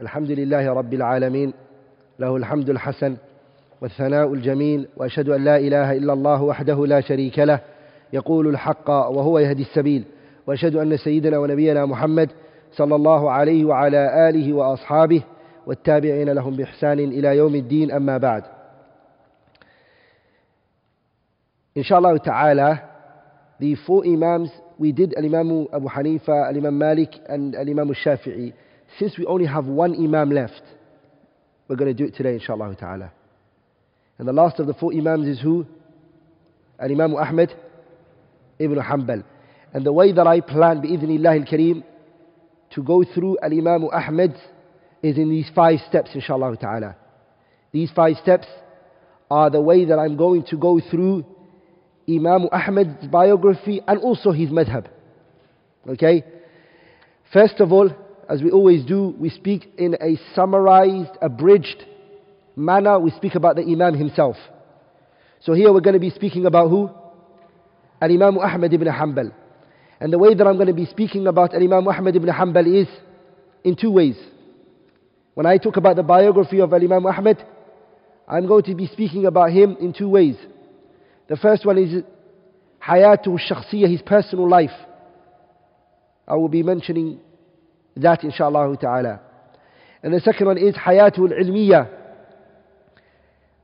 الحمد لله رب العالمين له الحمد الحسن والثناء الجميل وأشهد أن لا إله إلا الله وحده لا شريك له يقول الحق وهو يهدي السبيل وأشهد أن سيدنا ونبينا محمد صلى الله عليه وعلى آله وأصحابه والتابعين لهم بإحسان إلى يوم الدين أما بعد. inshallah ta'ala the four imams we did al-imam abu hanifa al-imam malik and al-imam shafi'i since we only have one imam left we're going to do it today inshallah ta'ala and the last of the four imams is who al-imam ahmed ibn hanbal and the way that i plan bi'idhnillah al-kareem to go through al-imam ahmed is in these five steps inshallah ta'ala these five steps are the way that i'm going to go through Imam Ahmed's biography and also his madhab. Okay? First of all, as we always do, we speak in a summarized, abridged manner. We speak about the Imam himself. So here we're going to be speaking about who? Al Imam Ahmad ibn Hanbal. And the way that I'm going to be speaking about Al Imam Ahmad ibn Hanbal is in two ways. When I talk about the biography of Al Imam Ahmad, I'm going to be speaking about him in two ways. The first one is Hayatu Shakhsiyah, his personal life. I will be mentioning that inshaAllah ta'ala. And the second one is Hayatul Ilmiya,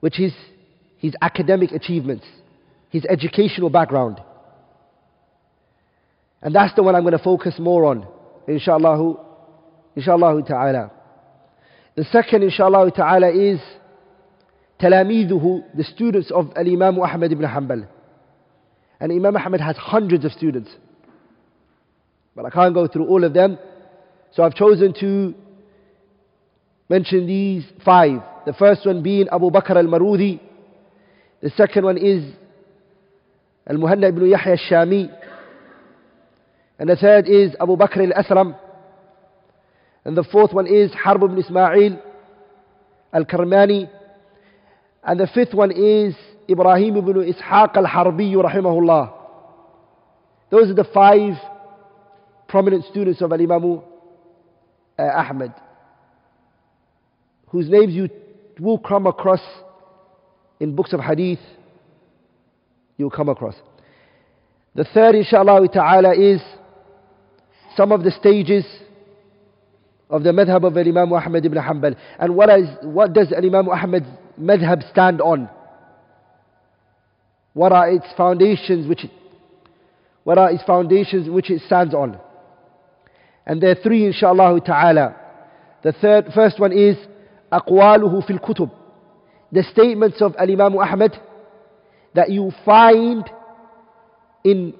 which is his academic achievements, his educational background. And that's the one I'm going to focus more on, inshaAllah, Inshallah, ta'ala. The second, inshaAllah ta'ala, is Talamidhu, the students of Al-Imam Ahmad ibn Hanbal. And Imam Ahmad has hundreds of students. But I can't go through all of them. So I've chosen to mention these five. The first one being Abu Bakr al-Marudi. The second one is Al-Muhanna ibn Yahya al-Shami. And the third is Abu Bakr al-Asram. And the fourth one is Harb ibn Ismail al-Karmani. And the fifth one is Ibrahim ibn Ishaq al-Harbi rahimahullah. Those are the five prominent students of Al-Imam uh, Ahmad, whose names you will come across in books of hadith. You'll come across. The third, inshallah ta'ala, is some of the stages of the madhab of Imam Ahmad ibn Hanbal. And what, is, what does Imam Ahmad's madhab stand on? What are its foundations which it, what are its foundations which it stands on? And there are three inshallah ta'ala. The third, first one is أقواله في الكتب. The statements of Al-Imam Ahmad that you find in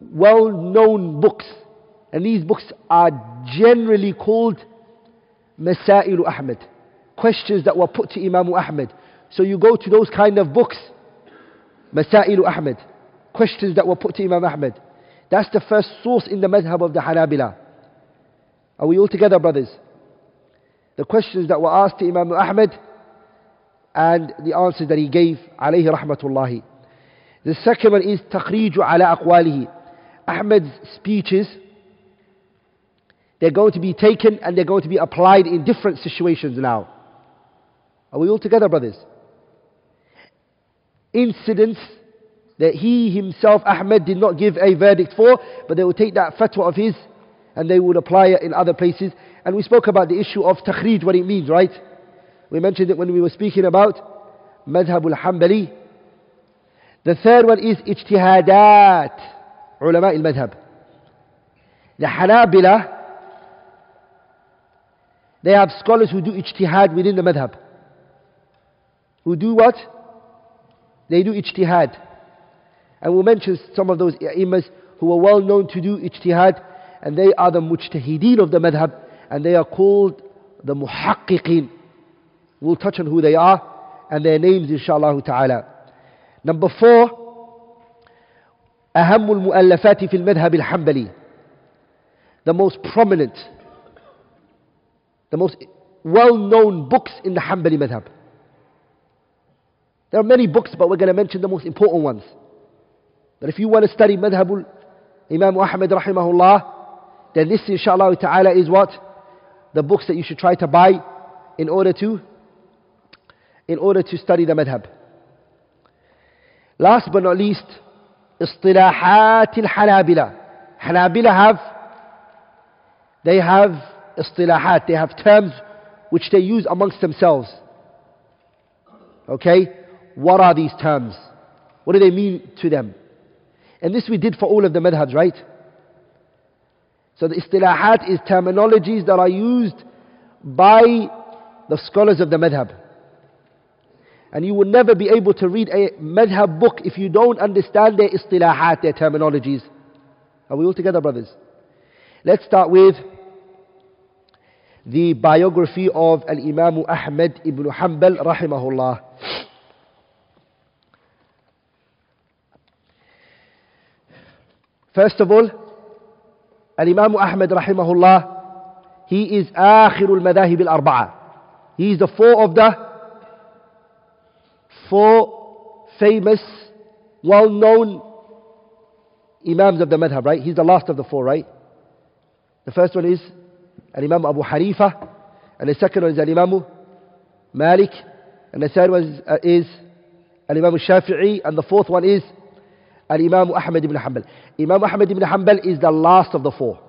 well-known books. And these books are generally called Masailu Ahmad. Questions that were put to Imam Ahmad. So you go to those kind of books. Masailu Ahmad. Questions that were put to Imam Ahmad. That's the first source in the madhab of the Hanabila. Are we all together, brothers? The questions that were asked to Imam Ahmad and the answers that he gave, alayhi rahmatullahi. The second one is تخريج على أقواله. Ahmad's speeches they're going to be taken and they're going to be applied in different situations now. Are we all together, brothers? Incidents that he himself, Ahmed, did not give a verdict for, but they will take that fatwa of his and they would apply it in other places. And we spoke about the issue of takhrij, what it means, right? We mentioned it when we were speaking about Madhab al-Hanbali. The third one is ijtihadat, ulama al-madhab. The Hanabila, they have scholars who do ijtihad within the madhab. Who do what? They do ijtihad. And we'll mention some of those imams who are well known to do ijtihad, and they are the mujtahideen of the madhab, and they are called the muhaqqiqeen. We'll touch on who they are and their names inshallah ta'ala. Number four, أهم المؤلفات في المذهب الحنبلي. The most prominent the most well-known books in the Hanbali madhab. There are many books, but we're going to mention the most important ones. But if you want to study madhabul Imam Ahmad rahimahullah, then this inshallah ta'ala is what? the books that you should try to buy in order to in order to study the madhab. Last but not least, اصطلاحات الحنابلة. Hanabila have they have اصطلاحات, they have terms which they use amongst themselves. Okay? What are these terms? What do they mean to them? And this we did for all of the madhabs, right? So the istilahat is terminologies that are used by the scholars of the madhab. And you will never be able to read a madhab book if you don't understand their istilahat, their terminologies. Are we all together, brothers? Let's start with the biography of Al-Imam Ahmad ibn Hanbal rahimahullah. First of all, Al-Imam Ahmad rahimahullah, he is آخر المذاهب al-arba'a. He is the four of the four famous, well-known imams of the madhab, right? He's the last of the four, right? The first one is Imam Abu Hanifa, and the second one is Al-Imam Malik, and the third one is, uh, is Al-Imam Shafi'i, and the fourth one is Al-Imam Ahmad ibn Hanbal. Imam Ahmad ibn Hanbal is the last of the four.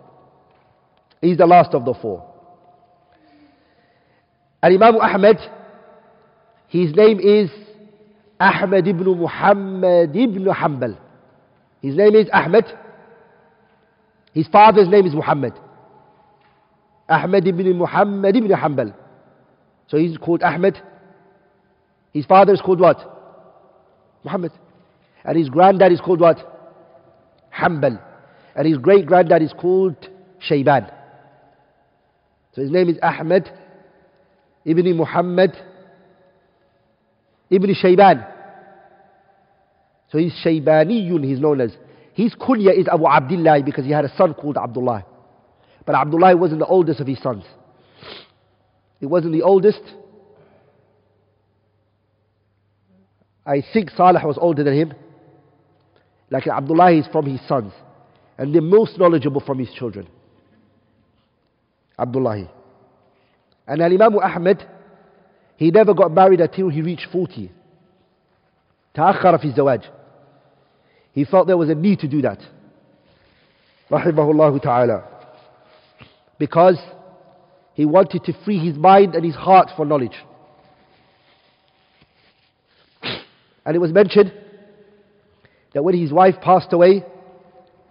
He's the last of the four. Al-Imam Ahmad, his name is Ahmad ibn Muhammad ibn Hanbal. His name is Ahmad. His father's name is Muhammad. Ahmad ibn Muhammad ibn Hanbal. So he's called Ahmad. His father is called what? Muhammad. And his granddad is called what? Hanbal. And his great granddad is called Shayban. So his name is Ahmed ibn Muhammad ibn Shayban. So he's Shaybaniyun, he's known as. His kunya is Abu Abdullah because he had a son called Abdullah. But Abdullah wasn't the oldest of his sons. He wasn't the oldest. I think Salah was older than him. Like Abdullah is from his sons. And the most knowledgeable from his children. Abdullah. And Al Imam Ahmed, he never got married until he reached 40. تأخر في الزواج. He felt there was a need to do that. رحمه الله تعالى. Because he wanted to free his mind and his heart for knowledge. And it was mentioned that when his wife passed away,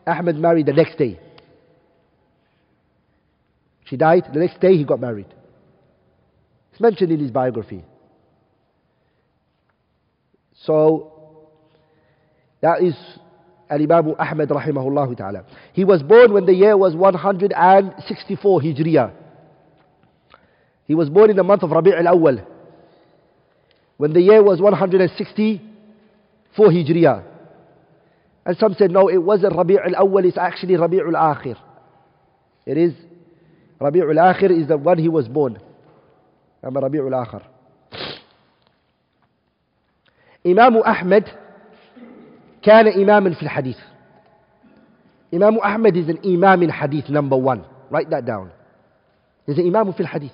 Ahmed married the next day. She died, the next day he got married. It's mentioned in his biography. So, that is Al-Imam Ahmad rahimahullah ta'ala. He was born when the year was 164 Hijriya. He was born in the month of Rabi' al-Awwal. When the year was 164 Hijriya. And some said, no, it wasn't Rabi' al-Awwal, it's actually Rabi' al-Akhir. It is, Rabi' al-Akhir is the one he was born. أما ربيع الآخر إمام أحمد كان إماما في الحديث إمام أحمد is an imam in hadith number one write that down he's an imam في الحديث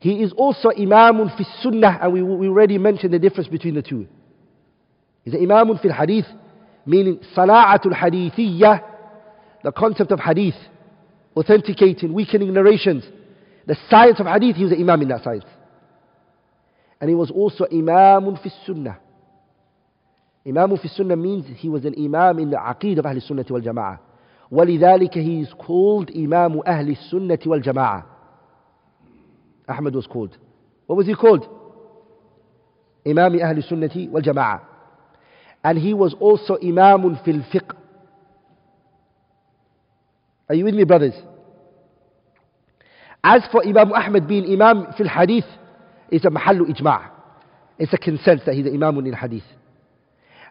he is also imam في السنة and we, we already mentioned the difference between the two he's an imam في الحديث meaning صناعة الحديثية the concept of hadith authenticating weakening narrations the science of hadith, he was an imam in that science. And he was also imam fi sunnah. Imam fi sunnah means he was an imam in the aqid of Ahl Sunnah wal Jama'ah. ولذلك he is called Imam Ahl Sunnah wal Jama'ah. Ahmad was called. What was he called? Imam Ahl Sunnah wal Jama'ah. And he was also Imam fil fiqh. Are you with me, brothers? As for Imam Ahmad being Imam fil Hadith, it's a mahallu ijma'. It's a consensus that he's an Imam in Hadith.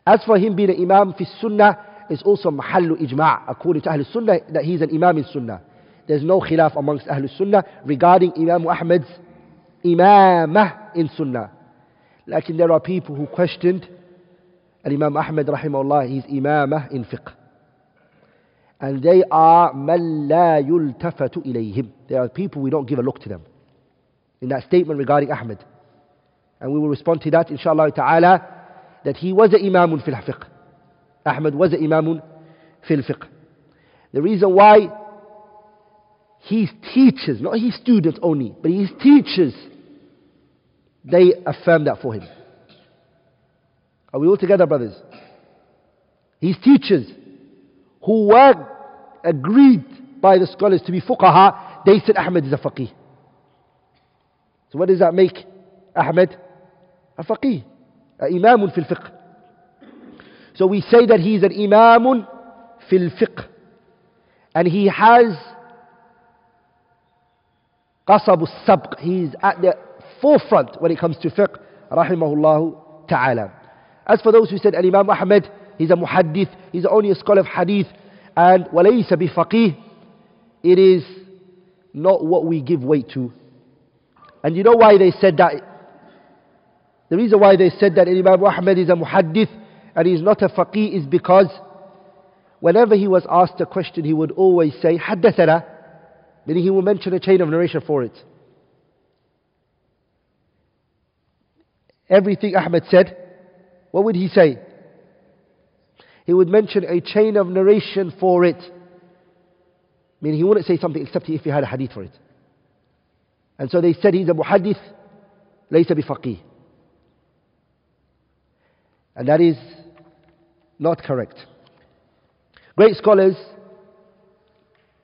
As for him being an Imam fil Sunnah, it's also mahallu ijma' according to Ahl Sunnah that he's an Imam in Sunnah. There's no khilaf amongst Ahl Sunnah regarding Imam Ahmad's Imamah in Sunnah. Like there are people who questioned and Imam Ahmed rahimahullah, he's imamah in fiqh. And they are مَن لا يُلتفت إليهم. They are people we don't give a look to them. In that statement regarding Ahmed. And we will respond to that inshaAllah ta'ala that he was an imamun fil fiqh. Ahmed was an imamun fil fiqh. The reason why his teachers, not his students only, but his teachers, they affirm that for him. Are we all together, brothers? His teachers, who were agreed by the scholars to be fuqaha, they said Ahmed is a faqih. So what does that make Ahmed? A faqih, an imam fil fiqh. So we say that he is an imam fil fiqh. And he has qasab sabq. He is at the forefront when it comes to fiqh, rahimahullah ta'ala. As for those who said Imam Ahmed, he's a muhaddith, he's only a scholar of hadith, and walaysa bifaqih, it is not what we give weight to. And you know why they said that? The reason why they said that Imam Ahmed is a muhaddith and he's not a faqih is because whenever he was asked a question, he would always say, haddathana, meaning he would mention a chain of narration for it. Everything Ahmed said, what would he say? He would mention a chain of narration for it. I mean, he wouldn't say something except if he had a hadith for it. And so they said he's a muhaddith, laysa bifaqih. And that is not correct. Great scholars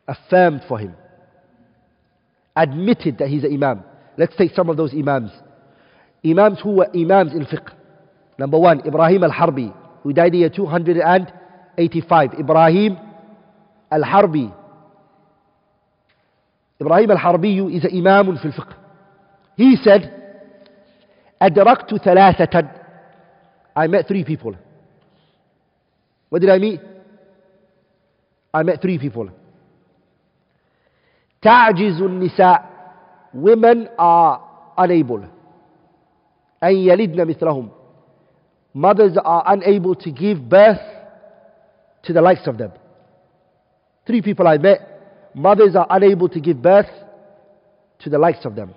affirmed for him, admitted that he's an imam. Let's take some of those imams. Imams who were imams in fiqh. Number one, Ibrahim al-Harbi, who died year 285. Ibrahim al-Harbi. Ibrahim al-Harbi is an imam في الفقه. He said, أدركت ثلاثة. I met three people. What did I meet? I met three people. تعجز النساء. Women are unable. أن يلدن مثلهم. Mothers are unable to give birth to the likes of them. Three people I met. Mothers are unable to give birth to the likes of them.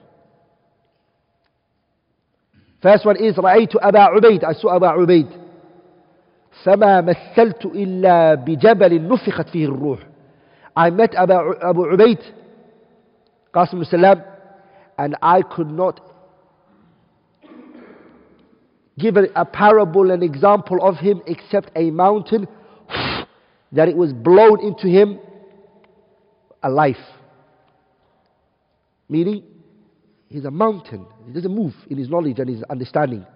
First one is رأيت أبا عبيد I saw أبا عبيد فما مثلت إلا بجبل نفخت فيه الروح I met أبا أبو عبيد قاسم السلام and I could not give a, a parable, an example of him except a mountain that it was blown into him a life. Meaning, he's a mountain. He doesn't move in his knowledge and his understanding.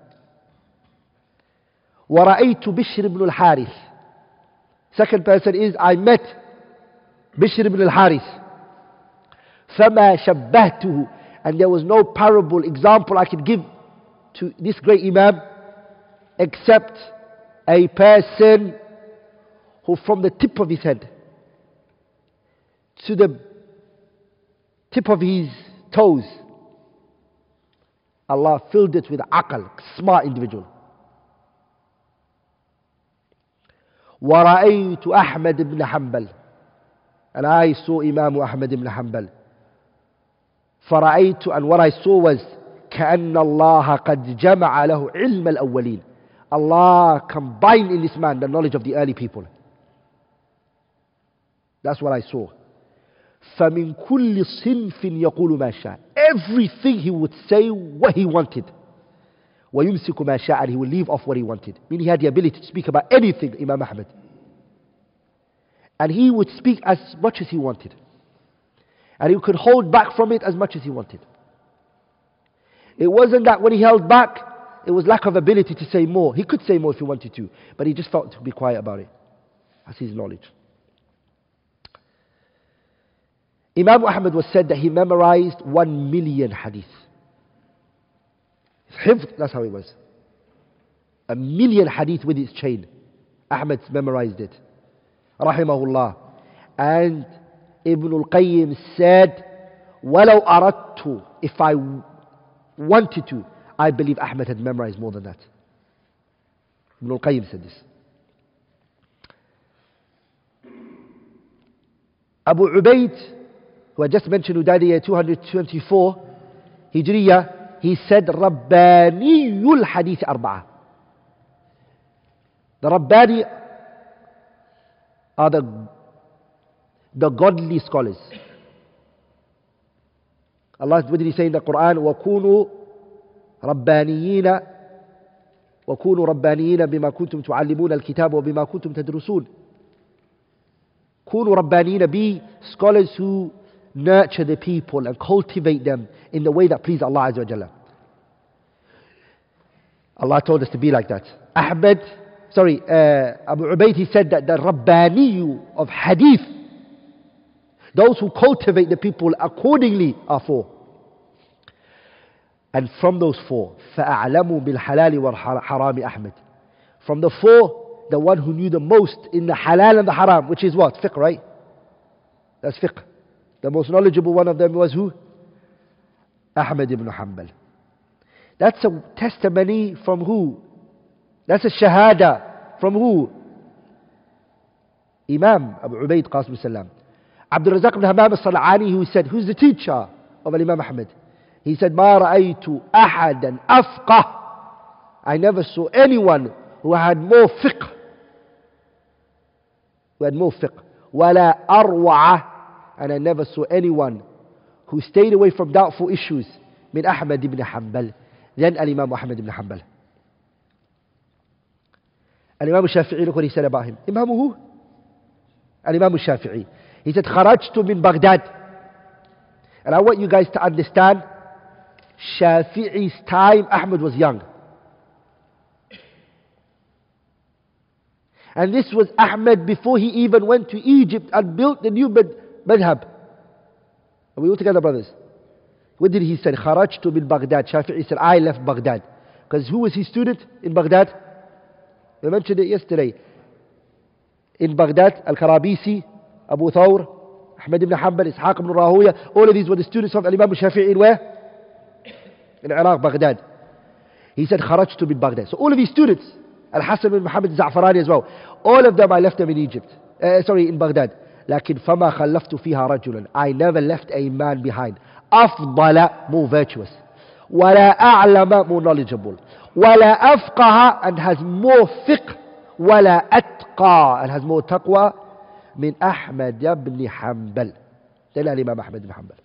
ورأيت بشر بن الحارث Second person is I met Bishr ibn al-Harith. فما شبهته and there was no parable example I could give to this great Imam except a person who from the tip of his head to the tip of his toes Allah filled it with aql, smart individual. ورأيت أحمد بن حنبل and I saw Imam Ahmad ibn Hanbal فرأيت and what I saw was كأن الله قد جمع له علم الأولين Allah combined in this man the knowledge of the early people that's what I saw فمن كل صنف يقول ما شاء everything he would say what he wanted ويمسك ما شاء and he would leave off what he wanted meaning he had the ability to speak about anything Imam Ahmad and he would speak as much as he wanted and he could hold back from it as much as he wanted it wasn't that when he held back it was lack of ability to say more he could say more if he wanted to but he just felt to be quiet about it that's his knowledge Imam Ahmad was said that he memorized one million hadith. Hifd, that's how it was. A million hadith with his chain. Ahmad memorized it. Rahimahullah. And Ibn al-Qayyim said, وَلَوْ أَرَدْتُ If I wanted to, I believe Ahmad had memorized more than that. Ibn al-Qayyim said this. Abu Ubaid, who I just mentioned, who died in year 224 Hijriya, he said, Rabbaniyul Hadith Arba'a. The Rabbani are the, the godly scholars. Allah, what did He say in the Quran? وَكُونُوا رَبَّانِيِّينَ وكونوا ربانيين بما كنتم تعلمون الكتاب وبما كنتم تدرسون كونوا ربانيين be scholars who nurture the people and cultivate them in the way that please Allah Azza wa Jalla. Allah told us to be like that. Ahmed, sorry, uh, Abu Ubaid, he said that the Rabbani of Hadith, those who cultivate the people accordingly are four. And from those four, فَأَعْلَمُوا بِالْحَلَالِ وَالْحَرَامِ أَحْمَدٌ. From the four, the one who knew the most in the halal and the haram, which is what? Fiqh, right? That's fiqh. The most knowledgeable one of them was who? Ahmed ibn Hanbal. That's a testimony from who? That's a shahada from who? Imam Abu Ubaid Qasim Salam. Abdul Razak ibn Hammam al-San'ani who said, who's the teacher of Imam Ahmed? He said, ما رأيت أحدا أفقه I never saw anyone who had more fiqh who had more fiqh ولا أروع and I never saw anyone who stayed away from doubtful issues من أحمد ibn Hanbal than Imam Ahmad ibn Hanbal الإمام الشافعي look what he said about him إمامه who? الإمام الشافعي he said خرجت من بغداد and I want you guys to understand Shafi'i's time, Ahmad was young. And this was Ahmed before he even went to Egypt and built the new madhab. Are we all together, brothers? What did he say? Kharajtu Bin Baghdad. Shafi'i said, I left Baghdad. Because who was his student in Baghdad? We mentioned it yesterday. In Baghdad, Al-Karabisi, Abu Thawr, Ahmed ibn Hanbal, Ishaq ibn Rahuya, all of these were the students of Imam Shafi'i where? Iraq Baghdad he said خرجت من Baghdad so all of his students Al-Hassan bin Muhammad Za'farani as well all of them I left them in Egypt uh, sorry in Baghdad لكن فما خلفت فيها رجلا I never left a man behind أفضل more virtuous ولا أعلم more knowledgeable ولا أفقه and has more fiqh ولا أتقى and has more taqwa من أحمد بن حنبل than الإمام أحمد بن حنبل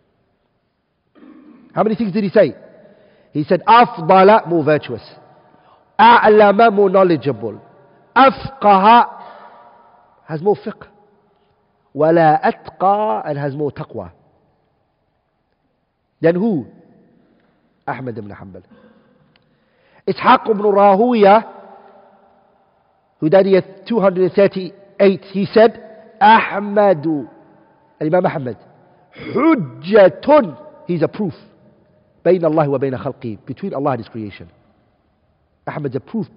how many things did he say he said أفضل more virtuous أعلم more knowledgeable أفقه has more fiqh ولا أتقى and has more taqwa then who أحمد بن حنبل Ishaq ibn Rahuya, who died in 238, he said, Ahmadu, Imam Ahmad, Hujjatun, he's a proof. بين الله وبين خلقه, between Allah and His creation. Ahmad's a proof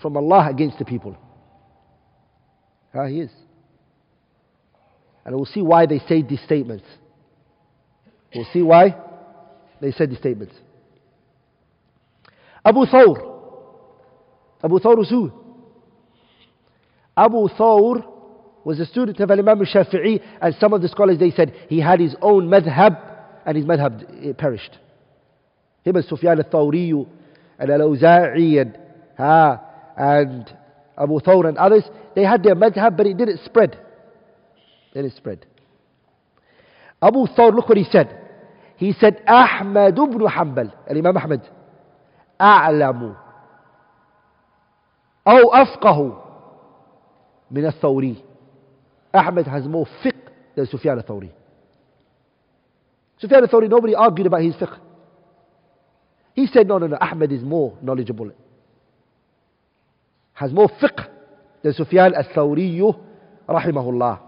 from Allah against the people. Ah, he is. And we'll see why they say these statements. We'll see why they said these statements. Abu Thawr. Abu Thawr was who? Abu Thawr was a student of Imam Shafi'i and some of the scholars they said he had his own madhab and his madhab perished. Him and Sufyan al-Thawri and al-Awza'i and, Abu Thawr and others, they had their madhab but it didn't spread. It didn't spread. Abu Thawr, look what he said. He said, Ahmad ibn Hanbal, Imam Ahmad, أعلم أو أفقه من الثوري Ahmed has more fiqh than Sufyan al-Thawri. Sufyan al-Thawri, nobody argued about his fiqh. He said, no, no, no, Ahmed is more knowledgeable. Has more fiqh than Sufyan al-Thawri, rahimahullah.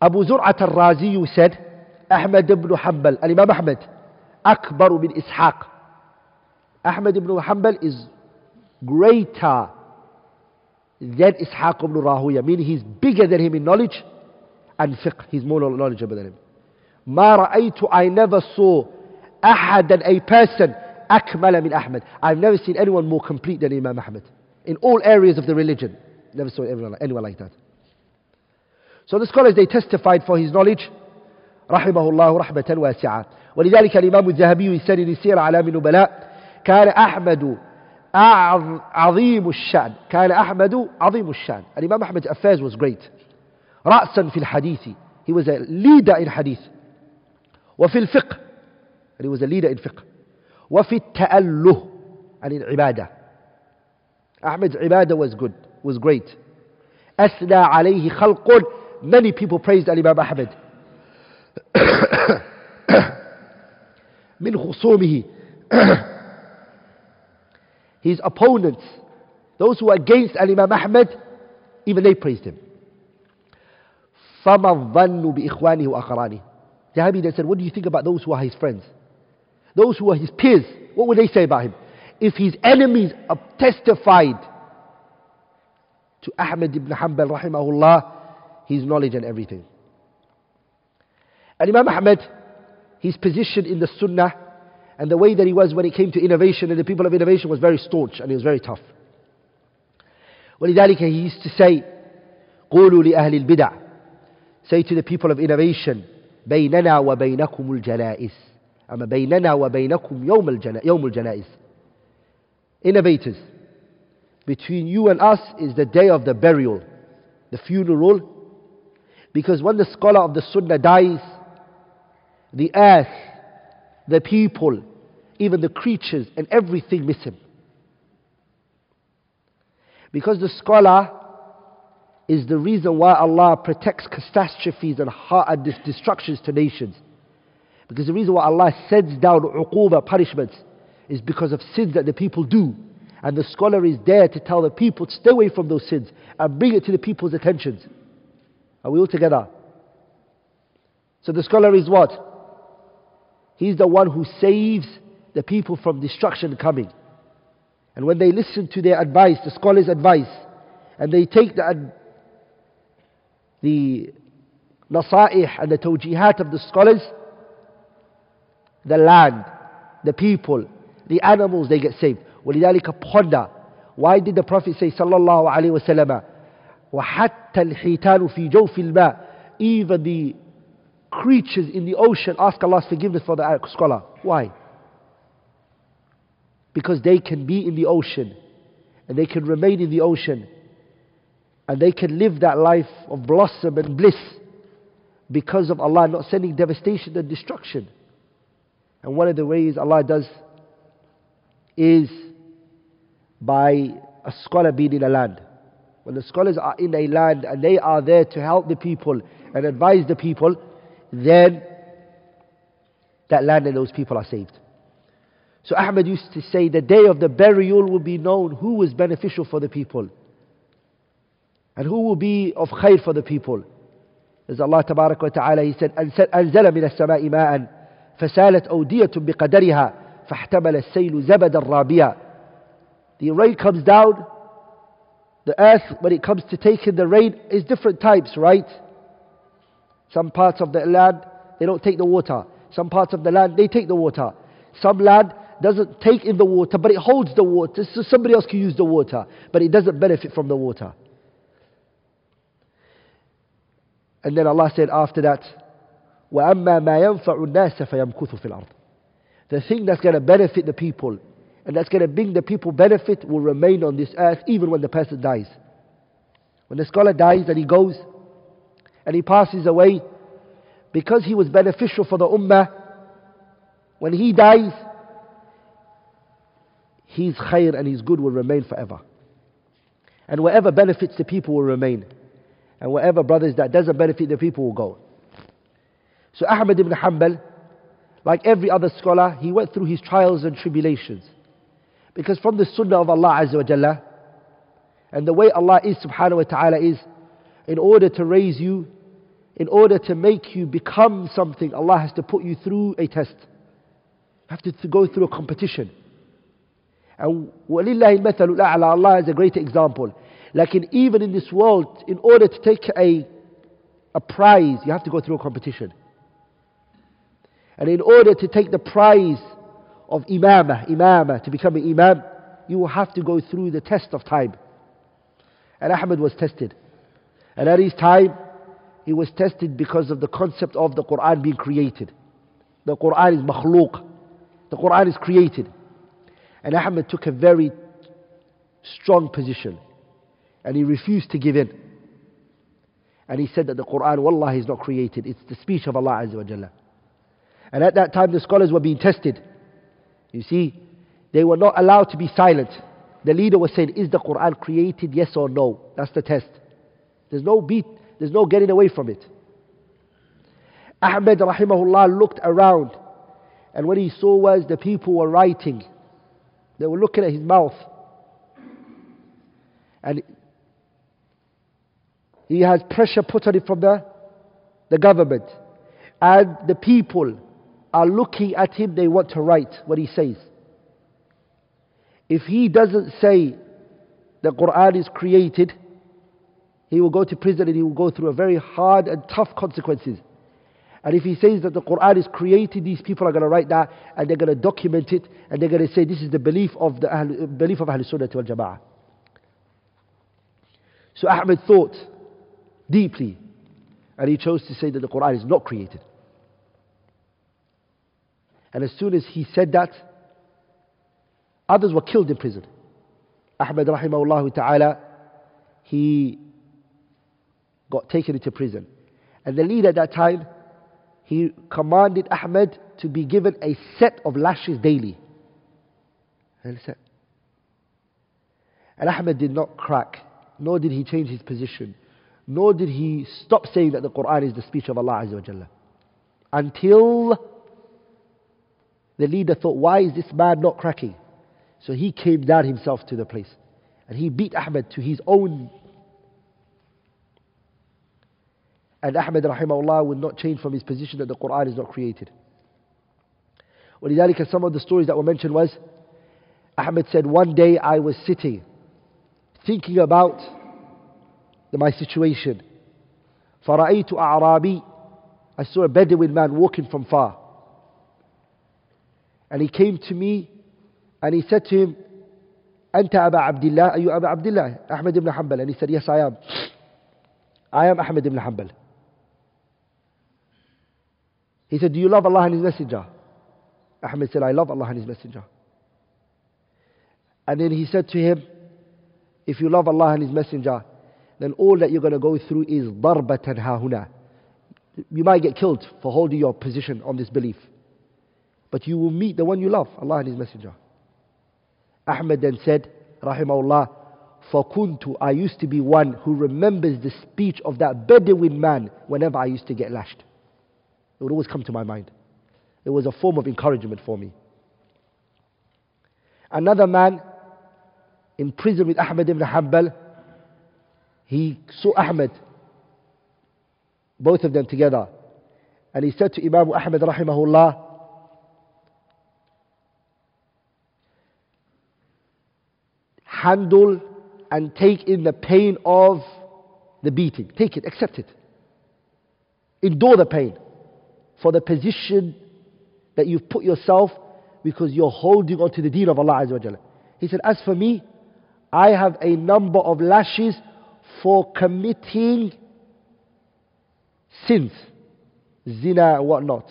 Abu Zur'at al-Razi said, Ahmed ibn Hanbal, al-Imam Ahmed, أكبر من إسحاق Ahmad ibn Hanbal is greater than Ishaq ibn Rahuya meaning he's bigger than him in knowledge and fiqh he's more knowledgeable than him ما رأيت I never saw أحدا a person أكمل من أحمد I've never seen anyone more complete than Imam Ahmad in all areas of the religion never saw anyone, anyone like that So the scholars, they testified for his knowledge. رحمه الله رحمة واسعة ولذلك الإمام الذهبي يسأل السير على من نبلاء كان أحمد عظيم الشأن كان أحمد عظيم الشأن الإمام أحمد affairs was great رأسا في الحديث he was a leader in hadith وفي الفقه he was a leader in fiqh وفي التأله عن العبادة أحمد عبادة was good was great أثنى عليه خلق many people praised الإمام أحمد من خصومه his opponents those who were against Imam Ahmad even they praised him فما الظن بإخوانه وأقرانه Dhahabi then said, What do you think about those who are his friends? Those who are his peers, what would they say about him? If his enemies have testified to Ahmed ibn Hanbal, rahimahullah, his knowledge and everything. And Imam Ahmed, his position in the Sunnah and the way that he was when it came to innovation and the people of innovation was very staunch and he was very tough. ولذلك he used to say, قولوا لأهل البدع Say to the people of innovation, بيننا وبينكم الجنائز أما بيننا وبينكم يوم الجنائز, يوم الجنائز innovators between you and us is the day of the burial the funeral because when the scholar of the sunnah dies the earth the people, even the creatures and everything miss him. Because the scholar is the reason why Allah protects catastrophes and destructions to nations. Because the reason why Allah sends down uquba, punishments, is because of sins that the people do. And the scholar is there to tell the people to stay away from those sins and bring it to the people's attentions. Are we all together? So the scholar is what? He's the one who saves the people from destruction coming. And when they listen to their advice, the scholars' advice, and they take the, the nasaih and the tawjihat of the scholars, the land, the people, the animals, they get saved. ولذلك ponder. Why did the Prophet say صلى الله عليه وسلم وحتى الحيتان في جوف الماء even the creatures in the ocean ask Allah's forgiveness for the scholar. Why? Because they can be in the ocean and they can remain in the ocean and they can live that life of blossom and bliss because of Allah not sending devastation and destruction. And one of the ways Allah does is by a scholar being in a land. When the scholars are in a land and they are there to help the people and advise the people, then that land and those people are saved. So Ahmad used to say the day of the burial will be known who was beneficial for the people and who will be of khair for the people. As Allah تبارك وتعالى He said أنزل من السماء ماء فسالت أودية بقدرها فاحتمل السيل زبدا رابيا The rain comes down the earth when it comes to taking the rain is different types right some parts of the land, they don't take the water. Some parts of the land, they take the water. Some land doesn't take in the water, but it holds the water, so somebody else can use the water, but it doesn't benefit from the water. And then Allah said after that, وَأَمَّا مَا يَنْفَعُ النَّاسَ فَيَمْكُثُ فِي الْأَرْضِ The thing that's going to benefit the people, and that's going to bring the people benefit, will remain on this earth even when the person dies. When the scholar dies and he goes, and he passes away because he was beneficial for the ummah, when he dies, his khair and his good will remain forever. And whatever benefits the people will remain. And whatever, brothers, that doesn't benefit the people will go. So Ahmad ibn Hanbal, like every other scholar, he went through his trials and tribulations. Because from the sunnah of Allah Azza wa Jalla, and the way Allah is subhanahu wa ta'ala is, in order to raise you, in order to make you become something, Allah has to put you through a test. You have to, to go through a competition. And وَلِلَّهِ الْمَثَلُ الْأَعْلَى Allah is a great example. Like even in this world, in order to take a, a prize, you have to go through a competition. And in order to take the prize of imamah, imamah, to become an imam, you will have to go through the test of time. And Ahmad was tested. And at his time, he was tested because of the concept of the Quran being created. The Quran is makhluk. The Quran is created. And Ahmed took a very strong position. And he refused to give in. And he said that the Quran, Wallah, is not created. It's the speech of Allah Azza wa Jalla. And at that time, the scholars were being tested. You see, they were not allowed to be silent. The leader was saying, Is the Quran created? Yes or no? That's the test. There's no beat, there's no getting away from it. Ahmed rahimahullah looked around and what he saw was the people were writing. They were looking at his mouth. And he has pressure put on it from the, the government. And the people are looking at him, they want to write what he says. If he doesn't say the Quran is created, he will go to prison and he will go through a very hard and tough consequences. And if he says that the Quran is created, these people are going to write that and they're going to document it and they're going to say this is the belief of the Ahl, belief of Ahl Sunnah wal Jama'ah. So Ahmed thought deeply and he chose to say that the Quran is not created. And as soon as he said that, others were killed in prison. Ahmed rahimahullah ta'ala, he got taken into prison. And the leader at that time, he commanded Ahmed to be given a set of lashes daily. And Ahmed did not crack, nor did he change his position, nor did he stop saying that the Quran is the speech of Allah Azza wa Jalla. Until the leader thought, why is this man not cracking? So he came down himself to the place. And he beat Ahmed to his own And Ahmed rahimahullah will not change from his position that the Quran is not created. ولذلك some of the stories that were mentioned was Ahmed said one day I was sitting thinking about the, my situation فرأيت أعرابي I saw a Bedouin man walking from far and he came to me and he said to him أنت أبا عبد الله Are you أبا عبد الله Ahmed ibn Hanbal and he said yes I am I am Ahmed ibn Hanbal He said, Do you love Allah and His Messenger? Ahmed said, I love Allah and His Messenger. And then he said to him, If you love Allah and His Messenger, then all that you're going to go through is darbatan hahuna. You might get killed for holding your position on this belief. But you will meet the one you love, Allah and His Messenger. Ahmed then said, Rahimahullah, Fakuntu, I used to be one who remembers the speech of that Bedouin man whenever I used to get lashed. It would always come to my mind. It was a form of encouragement for me. Another man in prison with Ahmed ibn Hanbal he saw Ahmed, both of them together. And he said to Imam Ahmed rahimahullah, handle and take in the pain of the beating. Take it, accept it. Endure the pain for the position that you've put yourself because you're holding on to the deen of Allah Azza wa He said, As for me, I have a number of lashes for committing sins, zina whatnot.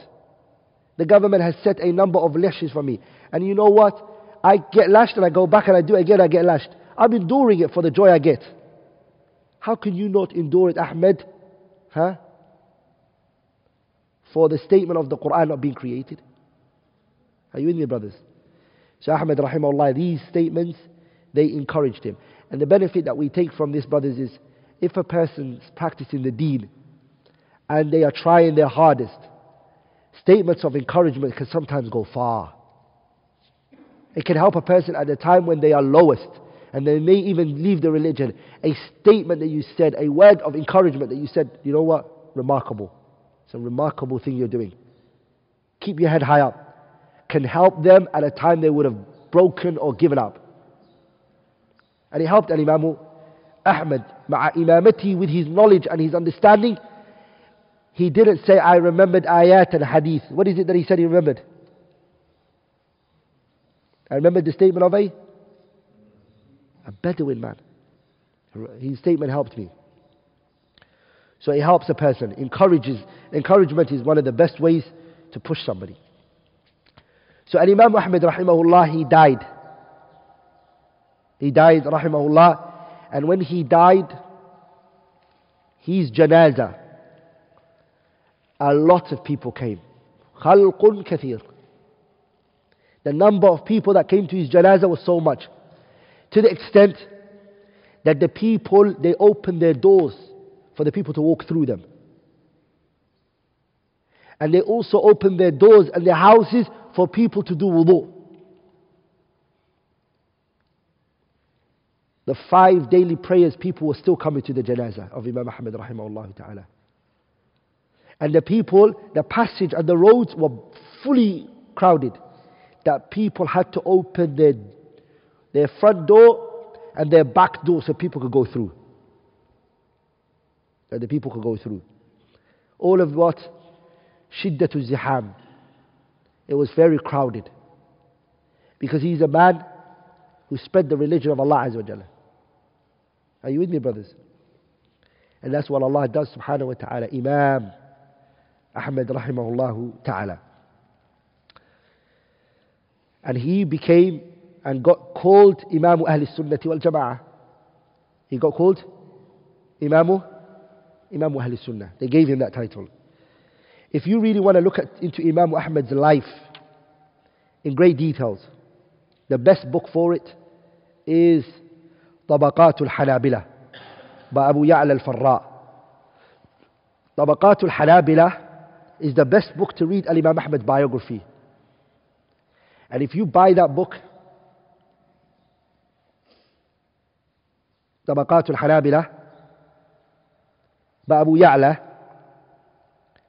The government has set a number of lashes for me. And you know what? I get lashed and I go back and I do again, I get lashed. I'm enduring it for the joy I get. How can you not endure it, Ahmed? Huh? for the statement of the Quran not being created? Are you with me, brothers? So Ahmed rahimahullah, these statements, they encouraged him. And the benefit that we take from this, brothers, is if a person's practicing the deen and they are trying their hardest, statements of encouragement can sometimes go far. It can help a person at the time when they are lowest and they may even leave the religion. A statement that you said, a word of encouragement that you said, you know what? Remarkable. It's a remarkable thing you're doing. Keep your head high up. Can help them at a time they would have broken or given up. And he helped Al Imam Ahmad, with his knowledge and his understanding. He didn't say, I remembered ayat and hadith. What is it that he said he remembered? I remembered the statement of a, a Bedouin man. His statement helped me. So it helps a person. Encourages, encouragement is one of the best ways to push somebody. So Imam Ahmad rahimahullah, he died. He died, rahimahullah. And when he died, his janazah, a lot of people came. Khalqun kathir. The number of people that came to his janazah was so much. To the extent that the people, they opened their doors for the people to walk through them. And they also opened their doors and their houses for people to do wudu. The five daily prayers, people were still coming to the janazah of Imam Muhammad rahimahullah ta'ala. And the people, the passage and the roads were fully crowded. That people had to open their, their front door and their back door so people could go through. That the people could go through. All of what? Shiddatu ziham. It was very crowded. Because he's a man who spread the religion of Allah Azza wa Jalla. Are you with me, brothers? And that's what Allah does, subhanahu wa ta'ala. Imam Ahmad rahimahullah ta'ala. And he became and got called Imam Ahl Sunnati wal Jama'ah. He got called Imam Imam Ahl Sunnah. They gave him that title. If you really want to look at, into Imam Ahmad's life in great details, the best book for it is طبقات by Abu Ya'la al-Farra. طبقات الحنابلة is the best book to read Al-Imam biography. And if you buy that book, طبقات by Abu Ya'la,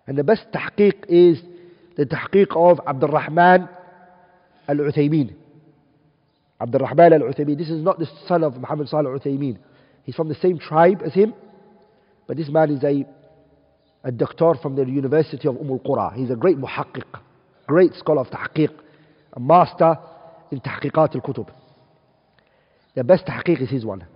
and the best tahqiq is the tahqiq of Abdul Rahman al-Uthaymeen. Abdul Rahman al-Uthaymeen. This is not the son of Muhammad Salih al-Uthaymeen. He's from the same tribe as him, but this man is a, a doctor from the University of Umm al-Qura. He's a great muhaqqiq, great scholar of tahqiq, a master in tahqiqat al-kutub. The best tahqiq is his one.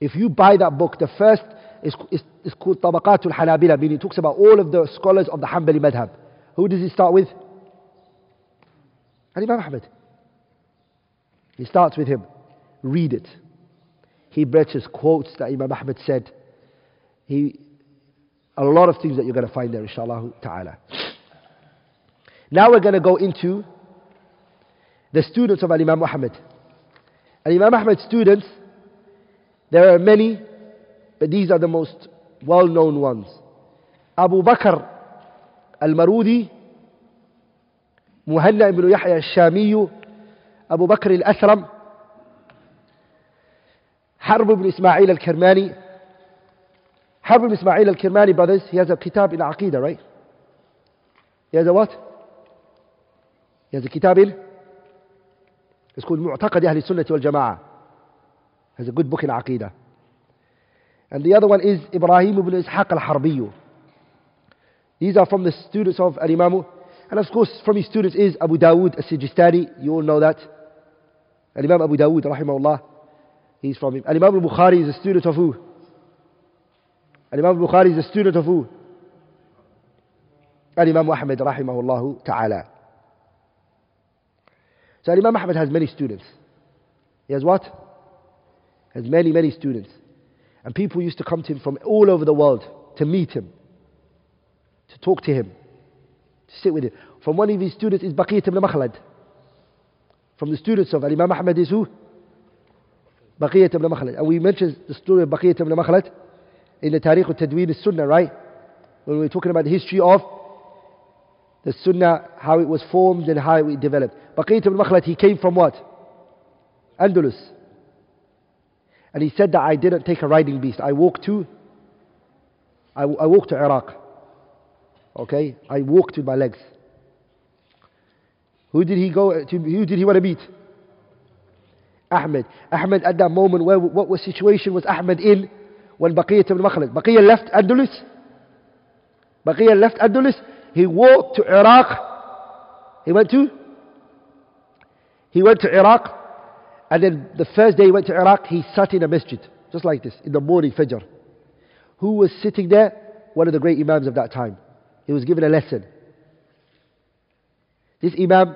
If you buy that book, the first is, is, is called Tabaqat al-Hanabila, meaning it talks about all of the scholars of the Hanbali madhab. Who does he start with? Imam Ahmad. He starts with him. Read it. He mentions quotes that Imam Ahmad said. He, a lot of things that you're going to find there, inshallah ta'ala. Now we're going to go into the students of Imam Muhammad. And Imam Ahmad's students, there are many, but these are the most well known ones. Abu Bakr al Marudi, Muhanna ibn Yahya al Shamiyu, أبو بكر الأثرم حرب بن إسماعيل الكرماني حرب بن إسماعيل الكرماني brothers he has a kitab in Aqidah right he has a what he has a kitab in it's called معتقد أهل السنة والجماعة has a good book in Aqidah and the other one is Ibrahim ibn Ishaq al-Harbiyu these are from the students of Al-Imam and of course from his students is Abu Dawood al-Sijistani you all know that Al-Imam Abu Dawood, rahimahullah, he's from him. Al-Imam al-Bukhari is a student of who? Al-Imam al-Bukhari is a student of who? Al-Imam Ahmad, rahimahullah ta'ala. So Imam Ahmad has many students. He has what? Has many, many students. And people used to come to him from all over the world to meet him, to talk to him, to sit with him. From one of his students is Baqiyat ibn Makhlad from the students of Imam Ahmad is who? Baqiyat ibn Makhlad. And we mentioned the story of Baqiyat ibn Makhlad in the Tariq al-Tadween al-Sunnah, right? When we were talking about the history of the Sunnah, how it was formed and how it developed. Baqiyat ibn Makhlad, he came from what? Andalus. And he said that I didn't take a riding beast. I walked to, I, I walked to Iraq. Okay? I walked with my legs. Who did he go to? Who did he want to meet? Ahmed. Ahmed at that moment, where, what was situation was Ahmed in when Baqiyat ibn Makhlad? Baqiyah left Andalus. Baqiyah left Andalus. He walked to Iraq. He went to? He went to Iraq. And then the first day he went to Iraq, he sat in a masjid. Just like this, in the morning, Fajr. Who was sitting there? One of the great Imams of that time. He was given a lesson. This Imam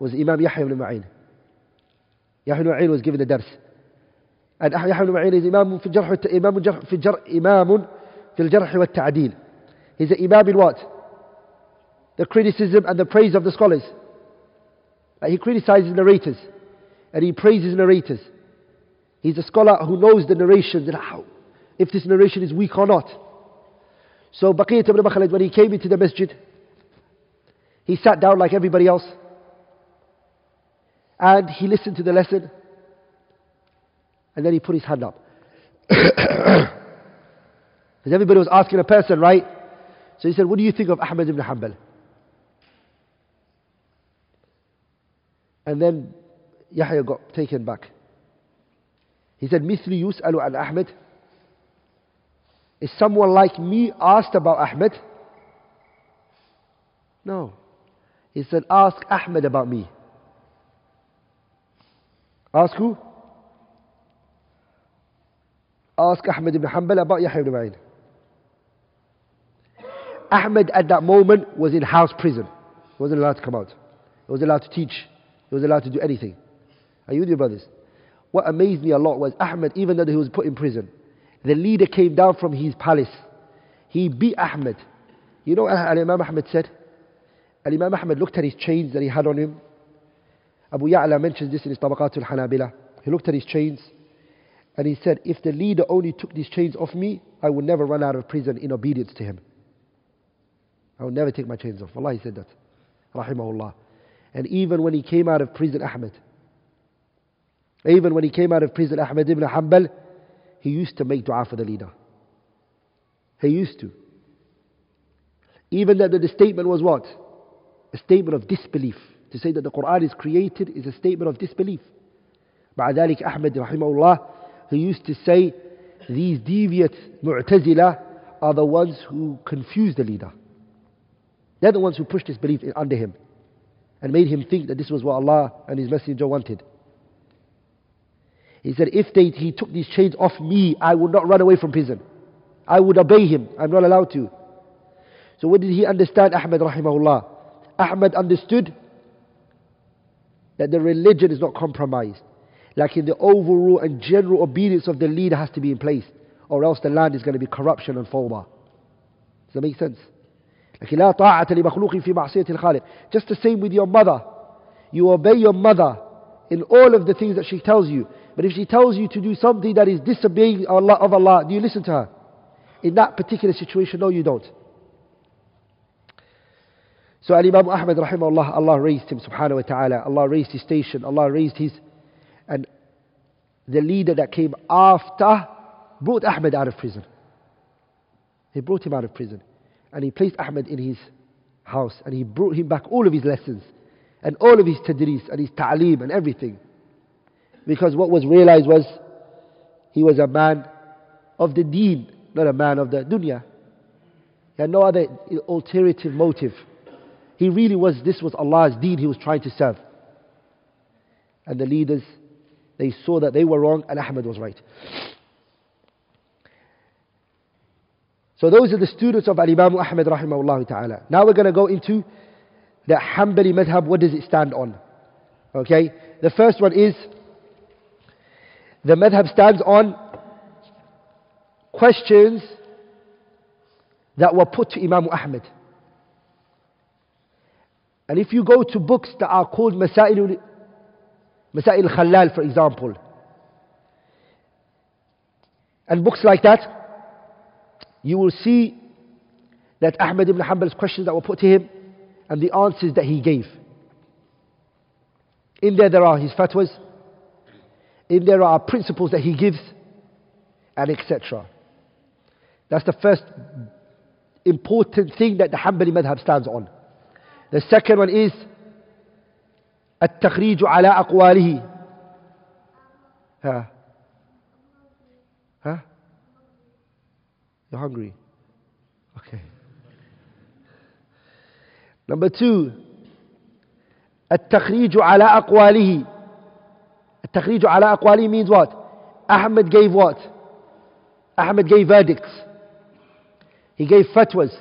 was Imam Yahya ibn Ma'in. Yahya ibn Ma'in was given the dars. And Yahya ibn Ma'in is Imam في الجرح إمام في الجرح إمام في الجرح والتعديل. He's an Imam in what? The criticism and the praise of the scholars. Like he criticizes narrators and he praises narrators. He's a scholar who knows the narrations and how, if this narration is weak or not. So Baqiyat ibn Makhlad, when he came into the masjid, he sat down like everybody else and he listened to the lesson and then he put his hand up. Because everybody was asking a person, right? So he said, What do you think of Ahmad ibn Hanbal? And then Yahya got taken back. He said, Mithli yus'alu an Ahmed. Is someone like me asked about Ahmed? No. He said, Ask Ahmed about me. Ask who? Ask Ahmed ibn Hanbal about Yahya ibn Ma'in. Ahmed at that moment was in house prison. He wasn't allowed to come out. He wasn't allowed to teach. He was allowed to do anything. Are you with your brothers? What amazed me a lot was Ahmed, even though he was put in prison, the leader came down from his palace. He beat Ahmed. You know what Imam Ahmed said? And Imam Ahmed looked at his chains that he had on him. Abu Ya'la mentions this in his Tabaqatul Hanabila. He looked at his chains and he said, If the leader only took these chains off me, I would never run out of prison in obedience to him. I would never take my chains off. Allah, he said that. Rahimahullah. And even when he came out of prison, Ahmed, even when he came out of prison, Ahmed ibn Hanbal, he used to make dua for the leader. He used to. Even that the statement was what? A statement of disbelief. To say that the Quran is created is a statement of disbelief. مع ذلك أحمد رحمه الله he used to say these deviant Mu'tazila are the ones who confuse the leader. They're the ones who pushed his belief under him and made him think that this was what Allah and His Messenger wanted. He said, if they, he took these chains off me, I would not run away from prison. I would obey him. I'm not allowed to. So what did he understand, Ahmed rahimahullah? Ahmed understood that the religion is not compromised. Like in the overall and general obedience of the leader has to be in place. Or else the land is going to be corruption and fawda. Does that make sense? لكن لا طاعة لمخلوق في معصية الخالق. Just the same with your mother. You obey your mother in all of the things that she tells you. But if she tells you to do something that is disobeying Allah, of Allah, do you listen to her? In that particular situation, no, you don't. So Al Imam Ahmad rahimahullah, Allah raised him subhanahu wa ta'ala. Allah raised his station. Allah raised his and the leader that came after brought Ahmed out of prison. He brought him out of prison. And he placed Ahmed in his house. And he brought him back all of his lessons. And all of his tadris and his ta'aleem and everything. Because what was realized was he was a man of the deen, not a man of the dunya. He had no other alternative motive. He really was, this was Allah's deed he was trying to serve. And the leaders they saw that they were wrong and Ahmed was right. So those are the students of Al-Imam Ahmed rahimahullah ta'ala. Now we're going to go into the Hanbali madhab. What does it stand on? Okay. The first one is the madhab stands on questions that were put to Imam Ahmed. And if you go to books that are called Masail Masail Khalal, for example. And books like that, you will see that Ahmad ibn Hanbal's questions that were put to him and the answers that he gave. In there, there are his fatwas, in there are principles that he gives, and etc. That's the first important thing that the Hanbali madhab stands on. One is التخريج على أقواله ها ها You're hungry? Okay. Number two التخريج على أقواله التخريج على أقواله means what? Ahmed gave what? Ahmed gave verdicts. He gave fatwas.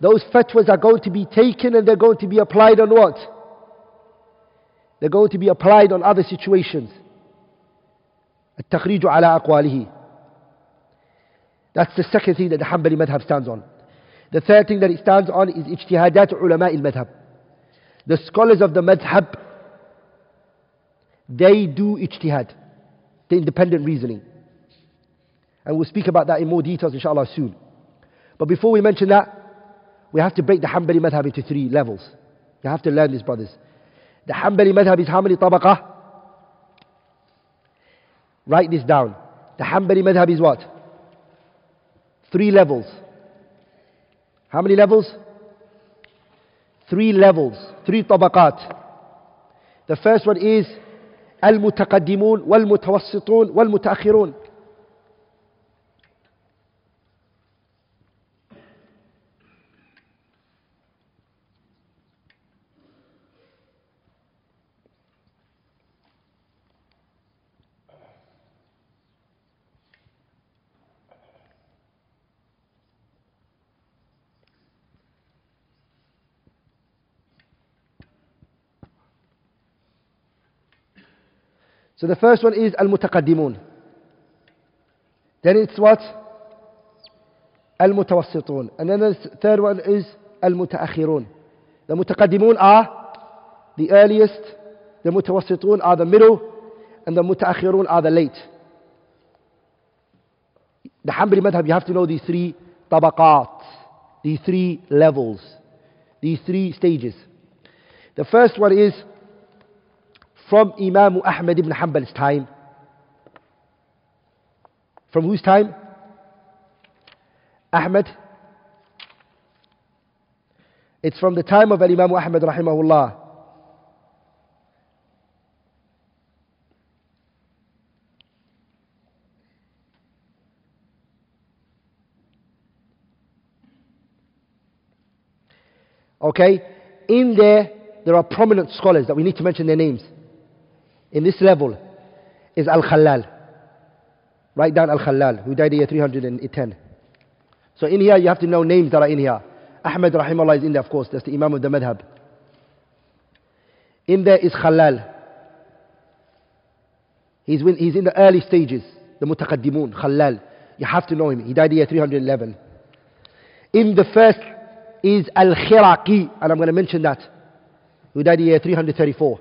Those fatwas are going to be taken and they're going to be applied on what? They're going to be applied on other situations. التخريج على أقواله That's the second thing that the Hanbali madhab stands on. The third thing that it stands on is اجتهادات علماء المذهب. The scholars of the madhab, they do ijtihad, the independent reasoning. And we'll speak about that in more details inshallah soon. But before we mention that, we have to break the Hanbali madhab into three levels. You have to learn this, brothers. The Hanbali madhab is how many tabaqah? Write this down. The Hanbali madhab is what? Three levels. How many levels? Three levels. Three tabaqat. The first one is al-mutaqaddimun, wal-mutawassitun, والمتوسطون والمتأخرون The first one is al-mutaqaddimun. Then it's what? Al-mutawassitun. And then the third one is al-mutaakhirun. The mutaqaddimun are the earliest, the mutawassitun are the middle, and the mutaakhirun are the late. The Hanbali madhab, you have to know these three tabaqat, these three levels, these three stages. The first one is from Imam Ahmad ibn Hanbal's time. From whose time? Ahmad. It's from the time of Imam Ahmad rahimahullah. Okay? In there, there are prominent scholars that we need to mention their names in this level is Al Khalal. Write down Al Khalal, who died in year 310. So in here, you have to know names that are in here. Ahmed Rahimahullah is in there, of course, that's the Imam of the Madhab. In there is Khalal. He's, in, he's in the early stages, the Mutaqaddimun, Khalal. You have to know him. He died in year 311. In the first is Al Khiraqi, and I'm going to mention that, who died year 334.